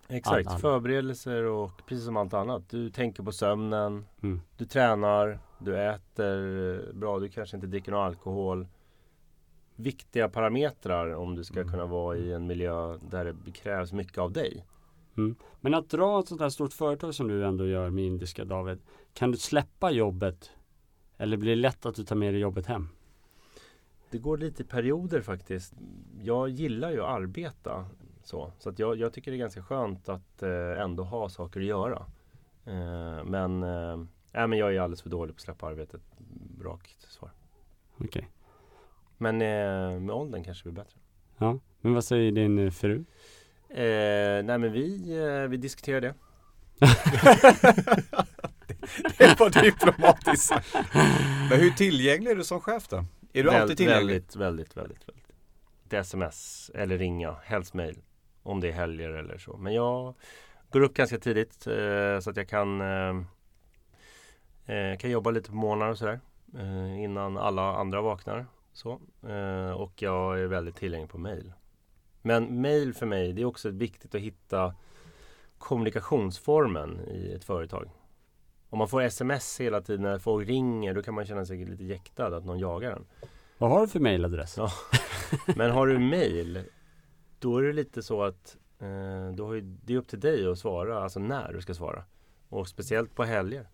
Exakt, all. förberedelser och precis som allt annat. Du tänker på sömnen, mm. du tränar, du äter bra, du kanske inte dricker någon alkohol. Viktiga parametrar om du ska mm. kunna vara i en miljö där det krävs mycket av dig. Mm. Men att dra ett sånt här stort företag som du ändå gör med Indiska David. Kan du släppa jobbet? Eller blir det lätt att du tar med dig jobbet hem? Det går lite i perioder faktiskt. Jag gillar ju att arbeta så. Så att jag, jag tycker det är ganska skönt att eh, ändå ha saker att göra. Eh, men, eh, men jag är alldeles för dålig på att släppa arbetet. Rakt svar. Okej. Okay. Men eh, med åldern kanske det blir bättre. Ja, men vad säger din eh, fru? Eh, nej men vi, eh, vi diskuterar det. det var diplomatiskt Men hur tillgänglig är du som chef då? Är du Väl, alltid tillgänglig? Väldigt, väldigt, väldigt, väldigt. Ett sms eller ringa, helst mail. Om det är helger eller så. Men jag går upp ganska tidigt eh, så att jag kan eh, eh kan jobba lite på morgnar och sådär. Eh, innan alla andra vaknar. Så. Eh, och jag är väldigt tillgänglig på mail. Men mail för mig, det är också viktigt att hitta kommunikationsformen i ett företag. Om man får sms hela tiden när folk ringer, då kan man känna sig lite jäktad att någon jagar en. Vad har du för mailadress? Ja. Men har du mail, då är det lite så att eh, då har det är upp till dig att svara, alltså när du ska svara. Och speciellt på helger.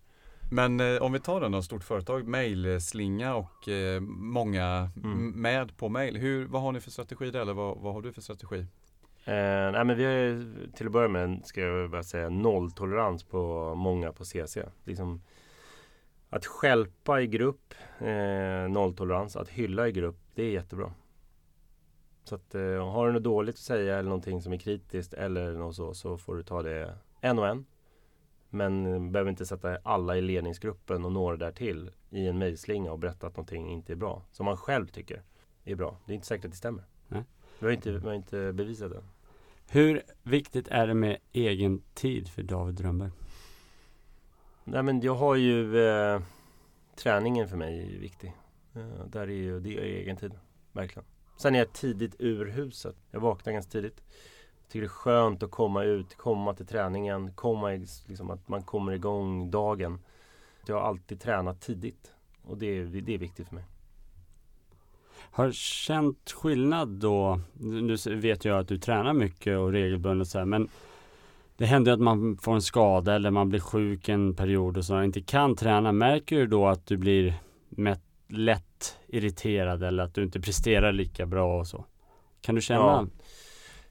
Men eh, om vi tar den då, stort företag, mejlslinga och eh, många mm. med på mejl. Vad har ni för strategi där eller vad, vad har du för strategi? Eh, nej men vi har till att börja med, ska jag bara säga, nolltolerans på många på CC. Liksom, att skälpa i grupp, eh, nolltolerans. Att hylla i grupp, det är jättebra. Så att, eh, har du något dåligt att säga eller någonting som är kritiskt eller något så, så får du ta det en och en. Men eh, behöver inte sätta alla i ledningsgruppen och några där till i en mejlslinga och berätta att någonting inte är bra. Som man själv tycker är bra. Det är inte säkert att det stämmer. Nej. Vi har inte, vi har inte bevisat det. Hur viktigt är det med egen tid för David Drömberg? Nej men jag har ju eh, träningen för mig är viktig. Eh, där är ju det är egen tid. Verkligen. Sen är jag tidigt ur huset. Jag vaknar ganska tidigt. Jag tycker det är skönt att komma ut, komma till träningen, komma i, liksom att man kommer igång dagen. Jag har alltid tränat tidigt och det är, det är viktigt för mig. Har känt skillnad då? Nu vet jag att du tränar mycket och regelbundet så här, men det händer att man får en skada eller man blir sjuk en period och så inte kan träna. Märker du då att du blir mätt lätt irriterad eller att du inte presterar lika bra och så? Kan du känna? Ja.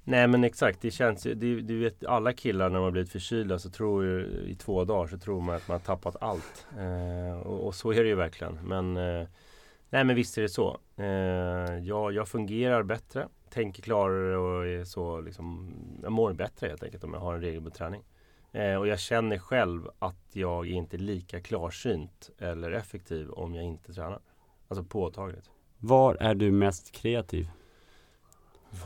Nej men exakt, det känns du, du vet alla killar när man blivit förkylda så tror ju i två dagar så tror man att man har tappat allt. Eh, och, och, så är det ju verkligen. Men eh, Nej men visst är det så. Eh, jag, jag fungerar bättre, tänker klarare och är så liksom, jag mår bättre helt enkelt om jag har en regelbunden träning. Eh, och jag känner själv att jag är inte lika klarsynt eller effektiv om jag inte tränar. Alltså påtagligt. Var är du mest kreativ?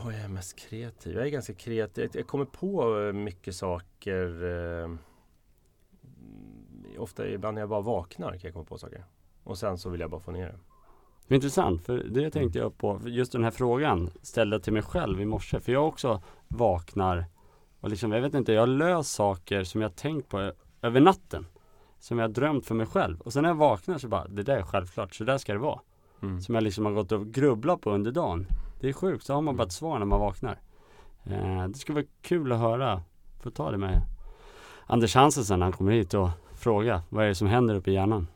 Var är jag mest kreativ? Jag är ganska kreativ. Jag kommer på mycket saker. Eh, ofta ibland när jag bara vaknar kan jag komma på saker. Och sen så vill jag bara få ner det. Intressant, för det tänkte jag på. Just den här frågan ställde till mig själv i morse. För jag också vaknar och liksom, jag vet inte, jag löst saker som jag tänkt på över natten. Som jag drömt för mig själv. Och sen när jag vaknar så bara, det där är självklart, så där ska det vara. Mm. Som jag liksom har gått och grubblat på under dagen. Det är sjukt, så har man bara ett svar när man vaknar. Eh, det skulle vara kul att höra, få ta det med Anders Hansen sen när han kommer hit och fråga vad är det som händer uppe i hjärnan.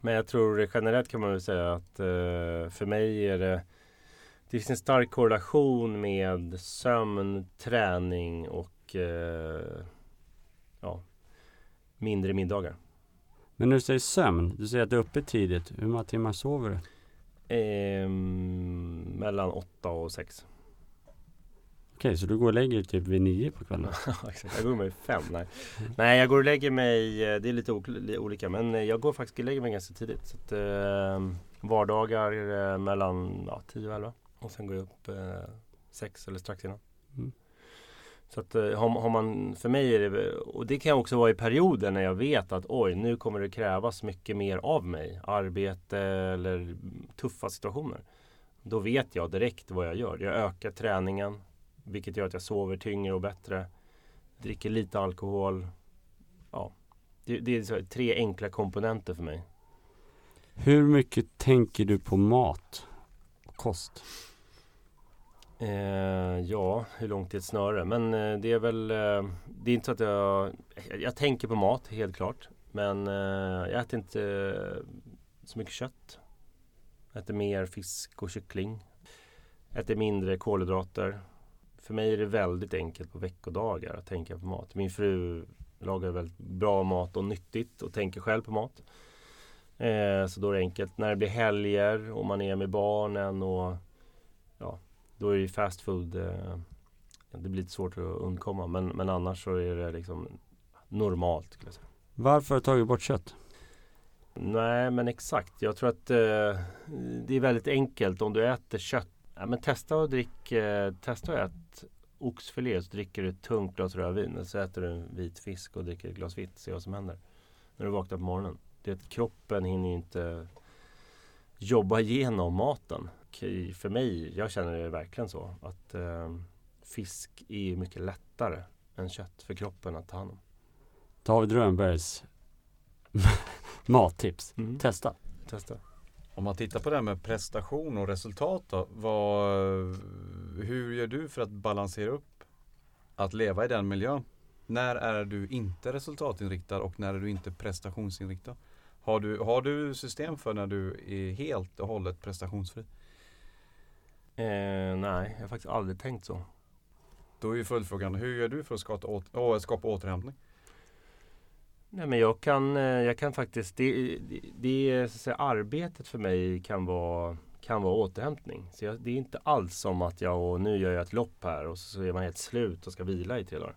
Men jag tror generellt kan man väl säga att eh, för mig är det Det finns en stark korrelation med sömn, träning och eh, ja, mindre middagar. Men när du säger sömn, du säger att du är uppe tidigt. Hur många timmar sover du? Eh, mellan åtta och sex. Okej, så du går och lägger dig typ vid nio på kvällen? Jag går mig fem. Nej. nej, jag går och lägger mig, eh, det är lite olika, men eh, jag går faktiskt och lägger mig ganska tidigt. Så att, eh, vardagar eh, mellan ja, 10 och 11. Och sen går jag upp eh, sex eller strax innan. Mm. Så att eh, har, har, man, för mig är det, och det kan också vara i perioder när jag vet att oj, nu kommer det krävas mycket mer av mig. Arbete eller tuffa situationer. Då vet jag direkt vad jag gör. Jag ökar träningen, vilket gör att jag sover tyngre och bättre. Dricker lite alkohol. Ja, det, det är tre enkla komponenter för mig. Hur mycket tänker du på mat och kost? Eh, ja, hur långt är ett snöre? Men eh, det är väl eh, Det är inte så att jag Jag tänker på mat, helt klart. Men eh, jag äter inte eh, så mycket kött. Jag äter mer fisk och kyckling. Jag äter mindre kolhydrater. För mig är det väldigt enkelt på veckodagar att tänka på mat. Min fru lagar väldigt bra mat och nyttigt och tänker själv på mat. Eh, så då är det enkelt. När det blir helger och man är med barnen och då är det fast food. Eh, det blir lite svårt att undkomma men, men annars så är det liksom normalt. Skulle jag säga. Varför har du tagit bort kött? Nej men exakt. Jag tror att eh, det är väldigt enkelt om du äter kött Ja, men testa att drick, eh, testa att äta oxfilé så dricker du ett tungt glas rödvin. Och så äter du en vit fisk och dricker ett glas vitt. Se vad som händer. När du vaknar på morgonen. Det är att kroppen hinner inte jobba igenom maten. För mig, jag känner det verkligen så. Att eh, fisk är mycket lättare än kött för kroppen att ta hand om. David Rönnbergs mattips. Mm. Testa. Testa. Om man tittar på det här med prestation och resultat då, vad, hur gör du för att balansera upp att leva i den miljön? När är du inte resultatinriktad och när är du inte prestationsinriktad? Har du, har du system för när du är helt och hållet prestationsfri? Eh, nej, jag har faktiskt aldrig tänkt så. Då är ju följdfrågan, hur gör du för att skapa, å, skapa återhämtning? Nej men jag kan, eh, jag kan faktiskt, det, det, det så säga, arbetet för mig kan vara kan vara återhämtning. Så jag, det är inte alls som att jag och nu gör jag ett lopp här och så är man helt slut och ska vila i tre dagar.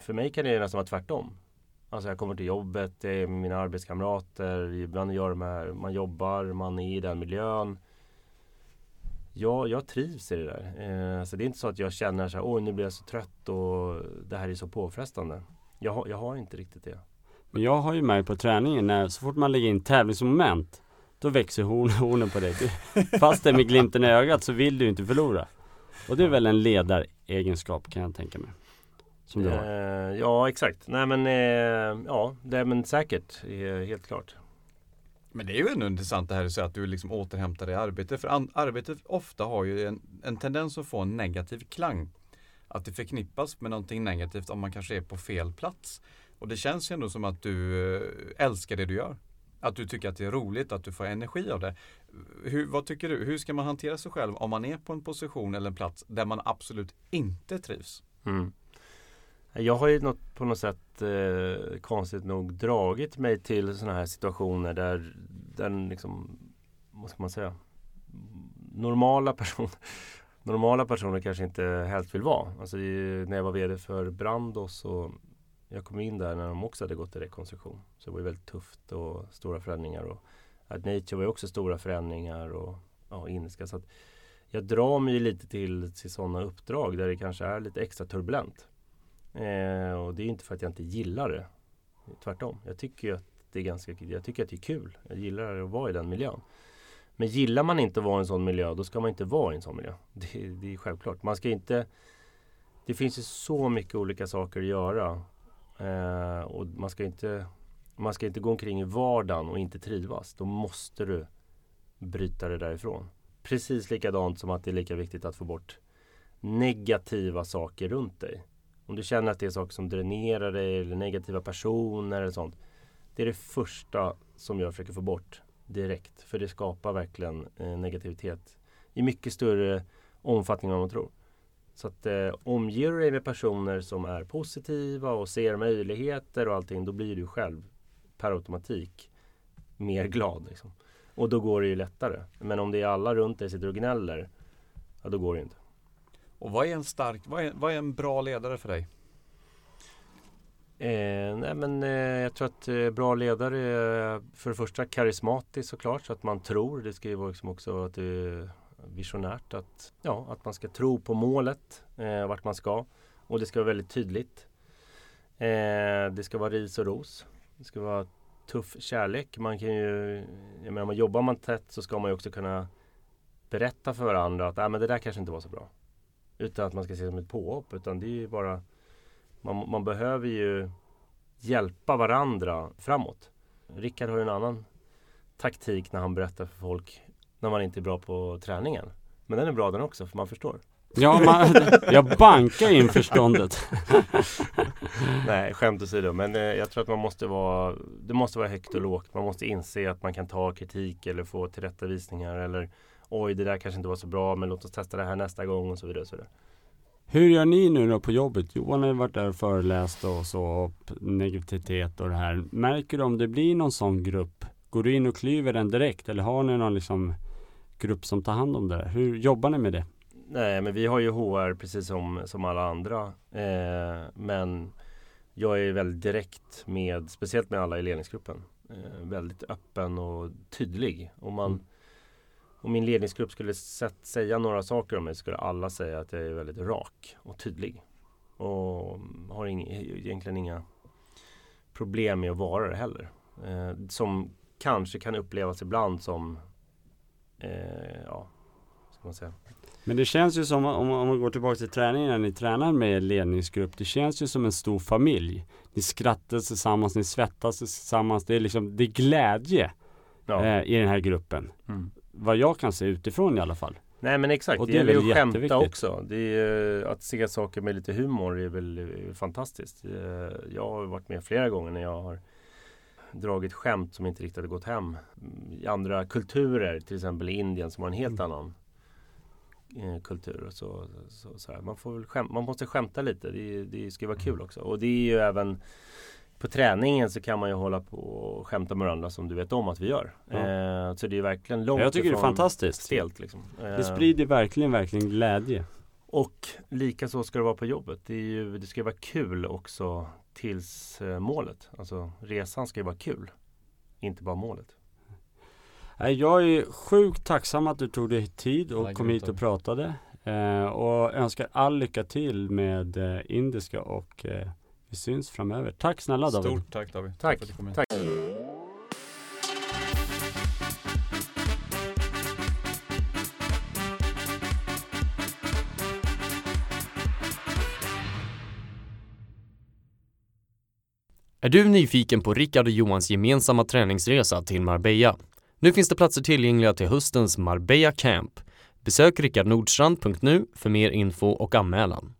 För mig kan det nästan vara tvärtom. Alltså jag kommer till jobbet, det är mina arbetskamrater, ibland gör med, man jobbar, man är i den miljön. Ja, jag trivs i det där. Eh, så det är inte så att jag känner så här, oj nu blir jag så trött och det här är så påfrestande. Jag, jag har inte riktigt det. Men jag har ju märkt på träningen när så fort man lägger in tävlingsmoment då växer horn, hornen på dig. Fast det är med glimten i ögat så vill du inte förlora. Och det är väl en ledaregenskap kan jag tänka mig. Som du har. Eh, ja exakt. Nej men eh, ja, det är men säkert. Eh, helt klart. Men det är ju ändå intressant det här du säger att du liksom återhämtar dig i arbete. För arbetet ofta har ju en, en tendens att få en negativ klang. Att det förknippas med någonting negativt om man kanske är på fel plats. Och det känns ju ändå som att du eh, älskar det du gör. Att du tycker att det är roligt, att du får energi av det. Hur, vad tycker du? Hur ska man hantera sig själv om man är på en position eller en plats där man absolut inte trivs? Mm. Jag har ju något, på något sätt eh, konstigt nog dragit mig till sådana här situationer där den liksom, vad ska man säga, normala personer normala personer kanske inte helst vill vara. Alltså när jag var VD för Brandos så jag kom in där när de också hade gått i rekonstruktion. Så det var ju väldigt tufft och stora förändringar. Och Ad Nature var ju också stora förändringar och ja, indiska. Så att jag drar mig lite till, till sådana uppdrag där det kanske är lite extra turbulent. Eh, och det är inte för att jag inte gillar det. Tvärtom. Jag tycker att det är ganska jag tycker att det är kul. Jag gillar att vara i den miljön. Men gillar man inte att vara i en sån miljö, då ska man inte vara i en sån miljö. Det, det är självklart. Man ska inte Det finns ju så mycket olika saker att göra. Eh, och man ska, inte, man ska inte gå omkring i vardagen och inte trivas. Då måste du bryta det därifrån. Precis likadant som att det är lika viktigt att få bort negativa saker runt dig. Om du känner att det är saker som dränerar dig eller negativa personer eller sånt. Det är det första som jag försöker få bort direkt. För det skapar verkligen eh, negativitet i mycket större omfattning än vad man tror. Så att eh, omger du dig med personer som är positiva och ser möjligheter och allting, då blir du själv per automatik mer glad. Liksom. Och då går det ju lättare. Men om det är alla runt dig sitter och gnäller, ja då går det inte. Och vad är en stark, vad är, vad är en bra ledare för dig? Eh, nej men eh, jag tror att eh, bra ledare är för det första karismatisk såklart så att man tror. Det ska ju vara liksom också att det är visionärt att, ja, att man ska tro på målet eh, vart man ska. Och det ska vara väldigt tydligt. Eh, det ska vara ris och ros. Det ska vara tuff kärlek. Man kan ju, jag menar, jobbar man tätt så ska man ju också kunna berätta för varandra att äh, men det där kanske inte var så bra. Utan att man ska se det som ett påhopp. Utan det är ju bara man, man behöver ju hjälpa varandra framåt. Rickard har ju en annan taktik när han berättar för folk när man inte är bra på träningen. Men den är bra den också, för man förstår. Ja, man, jag bankar in förståndet. Nej, skämt åsido. Men eh, jag tror att man måste vara Det måste vara högt och lågt. Man måste inse att man kan ta kritik eller få tillrättavisningar eller Oj, det där kanske inte var så bra, men låt oss testa det här nästa gång och så vidare. Och så vidare. Hur gör ni nu då på jobbet? Johan har ju varit där och föreläst och så, upp negativitet och det här. Märker du om det blir någon sån grupp? Går du in och klyver den direkt eller har ni någon liksom grupp som tar hand om det? Hur jobbar ni med det? Nej, men vi har ju HR precis som, som alla andra. Eh, men jag är väldigt direkt med, speciellt med alla i ledningsgruppen. Eh, väldigt öppen och tydlig. Om man mm om min ledningsgrupp skulle säga några saker om mig skulle alla säga att jag är väldigt rak och tydlig. Och har ing, egentligen inga problem med att vara det heller. Eh, som kanske kan upplevas ibland som eh, ja, ska man säga. Men det känns ju som, om, om man går tillbaka till träningen när ni tränar med ledningsgrupp, det känns ju som en stor familj. Ni skrattar tillsammans, ni svettas tillsammans, det är liksom, det är glädje ja. eh, i den här gruppen. Mm vad jag kan se utifrån i alla fall. Nej men exakt, och det, det gäller ju att skämta också. Det är, att se saker med lite humor är väl fantastiskt. Jag har varit med flera gånger när jag har dragit skämt som inte riktigt hade gått hem. I andra kulturer, till exempel i Indien som har en helt mm. annan eh, kultur. Så, så, så man, får skäm, man måste skämta lite. Det, det ska vara kul också. Och det är ju även på träningen så kan man ju hålla på och skämta med varandra som du vet om att vi gör. Ja. Eh, så det är verkligen långt Jag tycker det är fantastiskt. stelt. Liksom. Det Eh, sprider verkligen, verkligen glädje. och lika så ska det vara på jobbet. Det, är ju, det ska ju vara kul också tills eh, målet. Alltså resan ska ju vara kul. Inte bara målet. Jag är sjukt tacksam att du tog dig tid och kom hit och pratade. Eh, och önskar all lycka till med eh, Indiska och eh, vi syns framöver. Tack snälla David. Stort tack David. Tack. för att du kom hit. Tack. Är du nyfiken på Rickard och Johans gemensamma träningsresa till Marbella? Nu finns det platser tillgängliga till höstens Marbella Camp. Besök rickardnordstrand.nu för mer info och anmälan.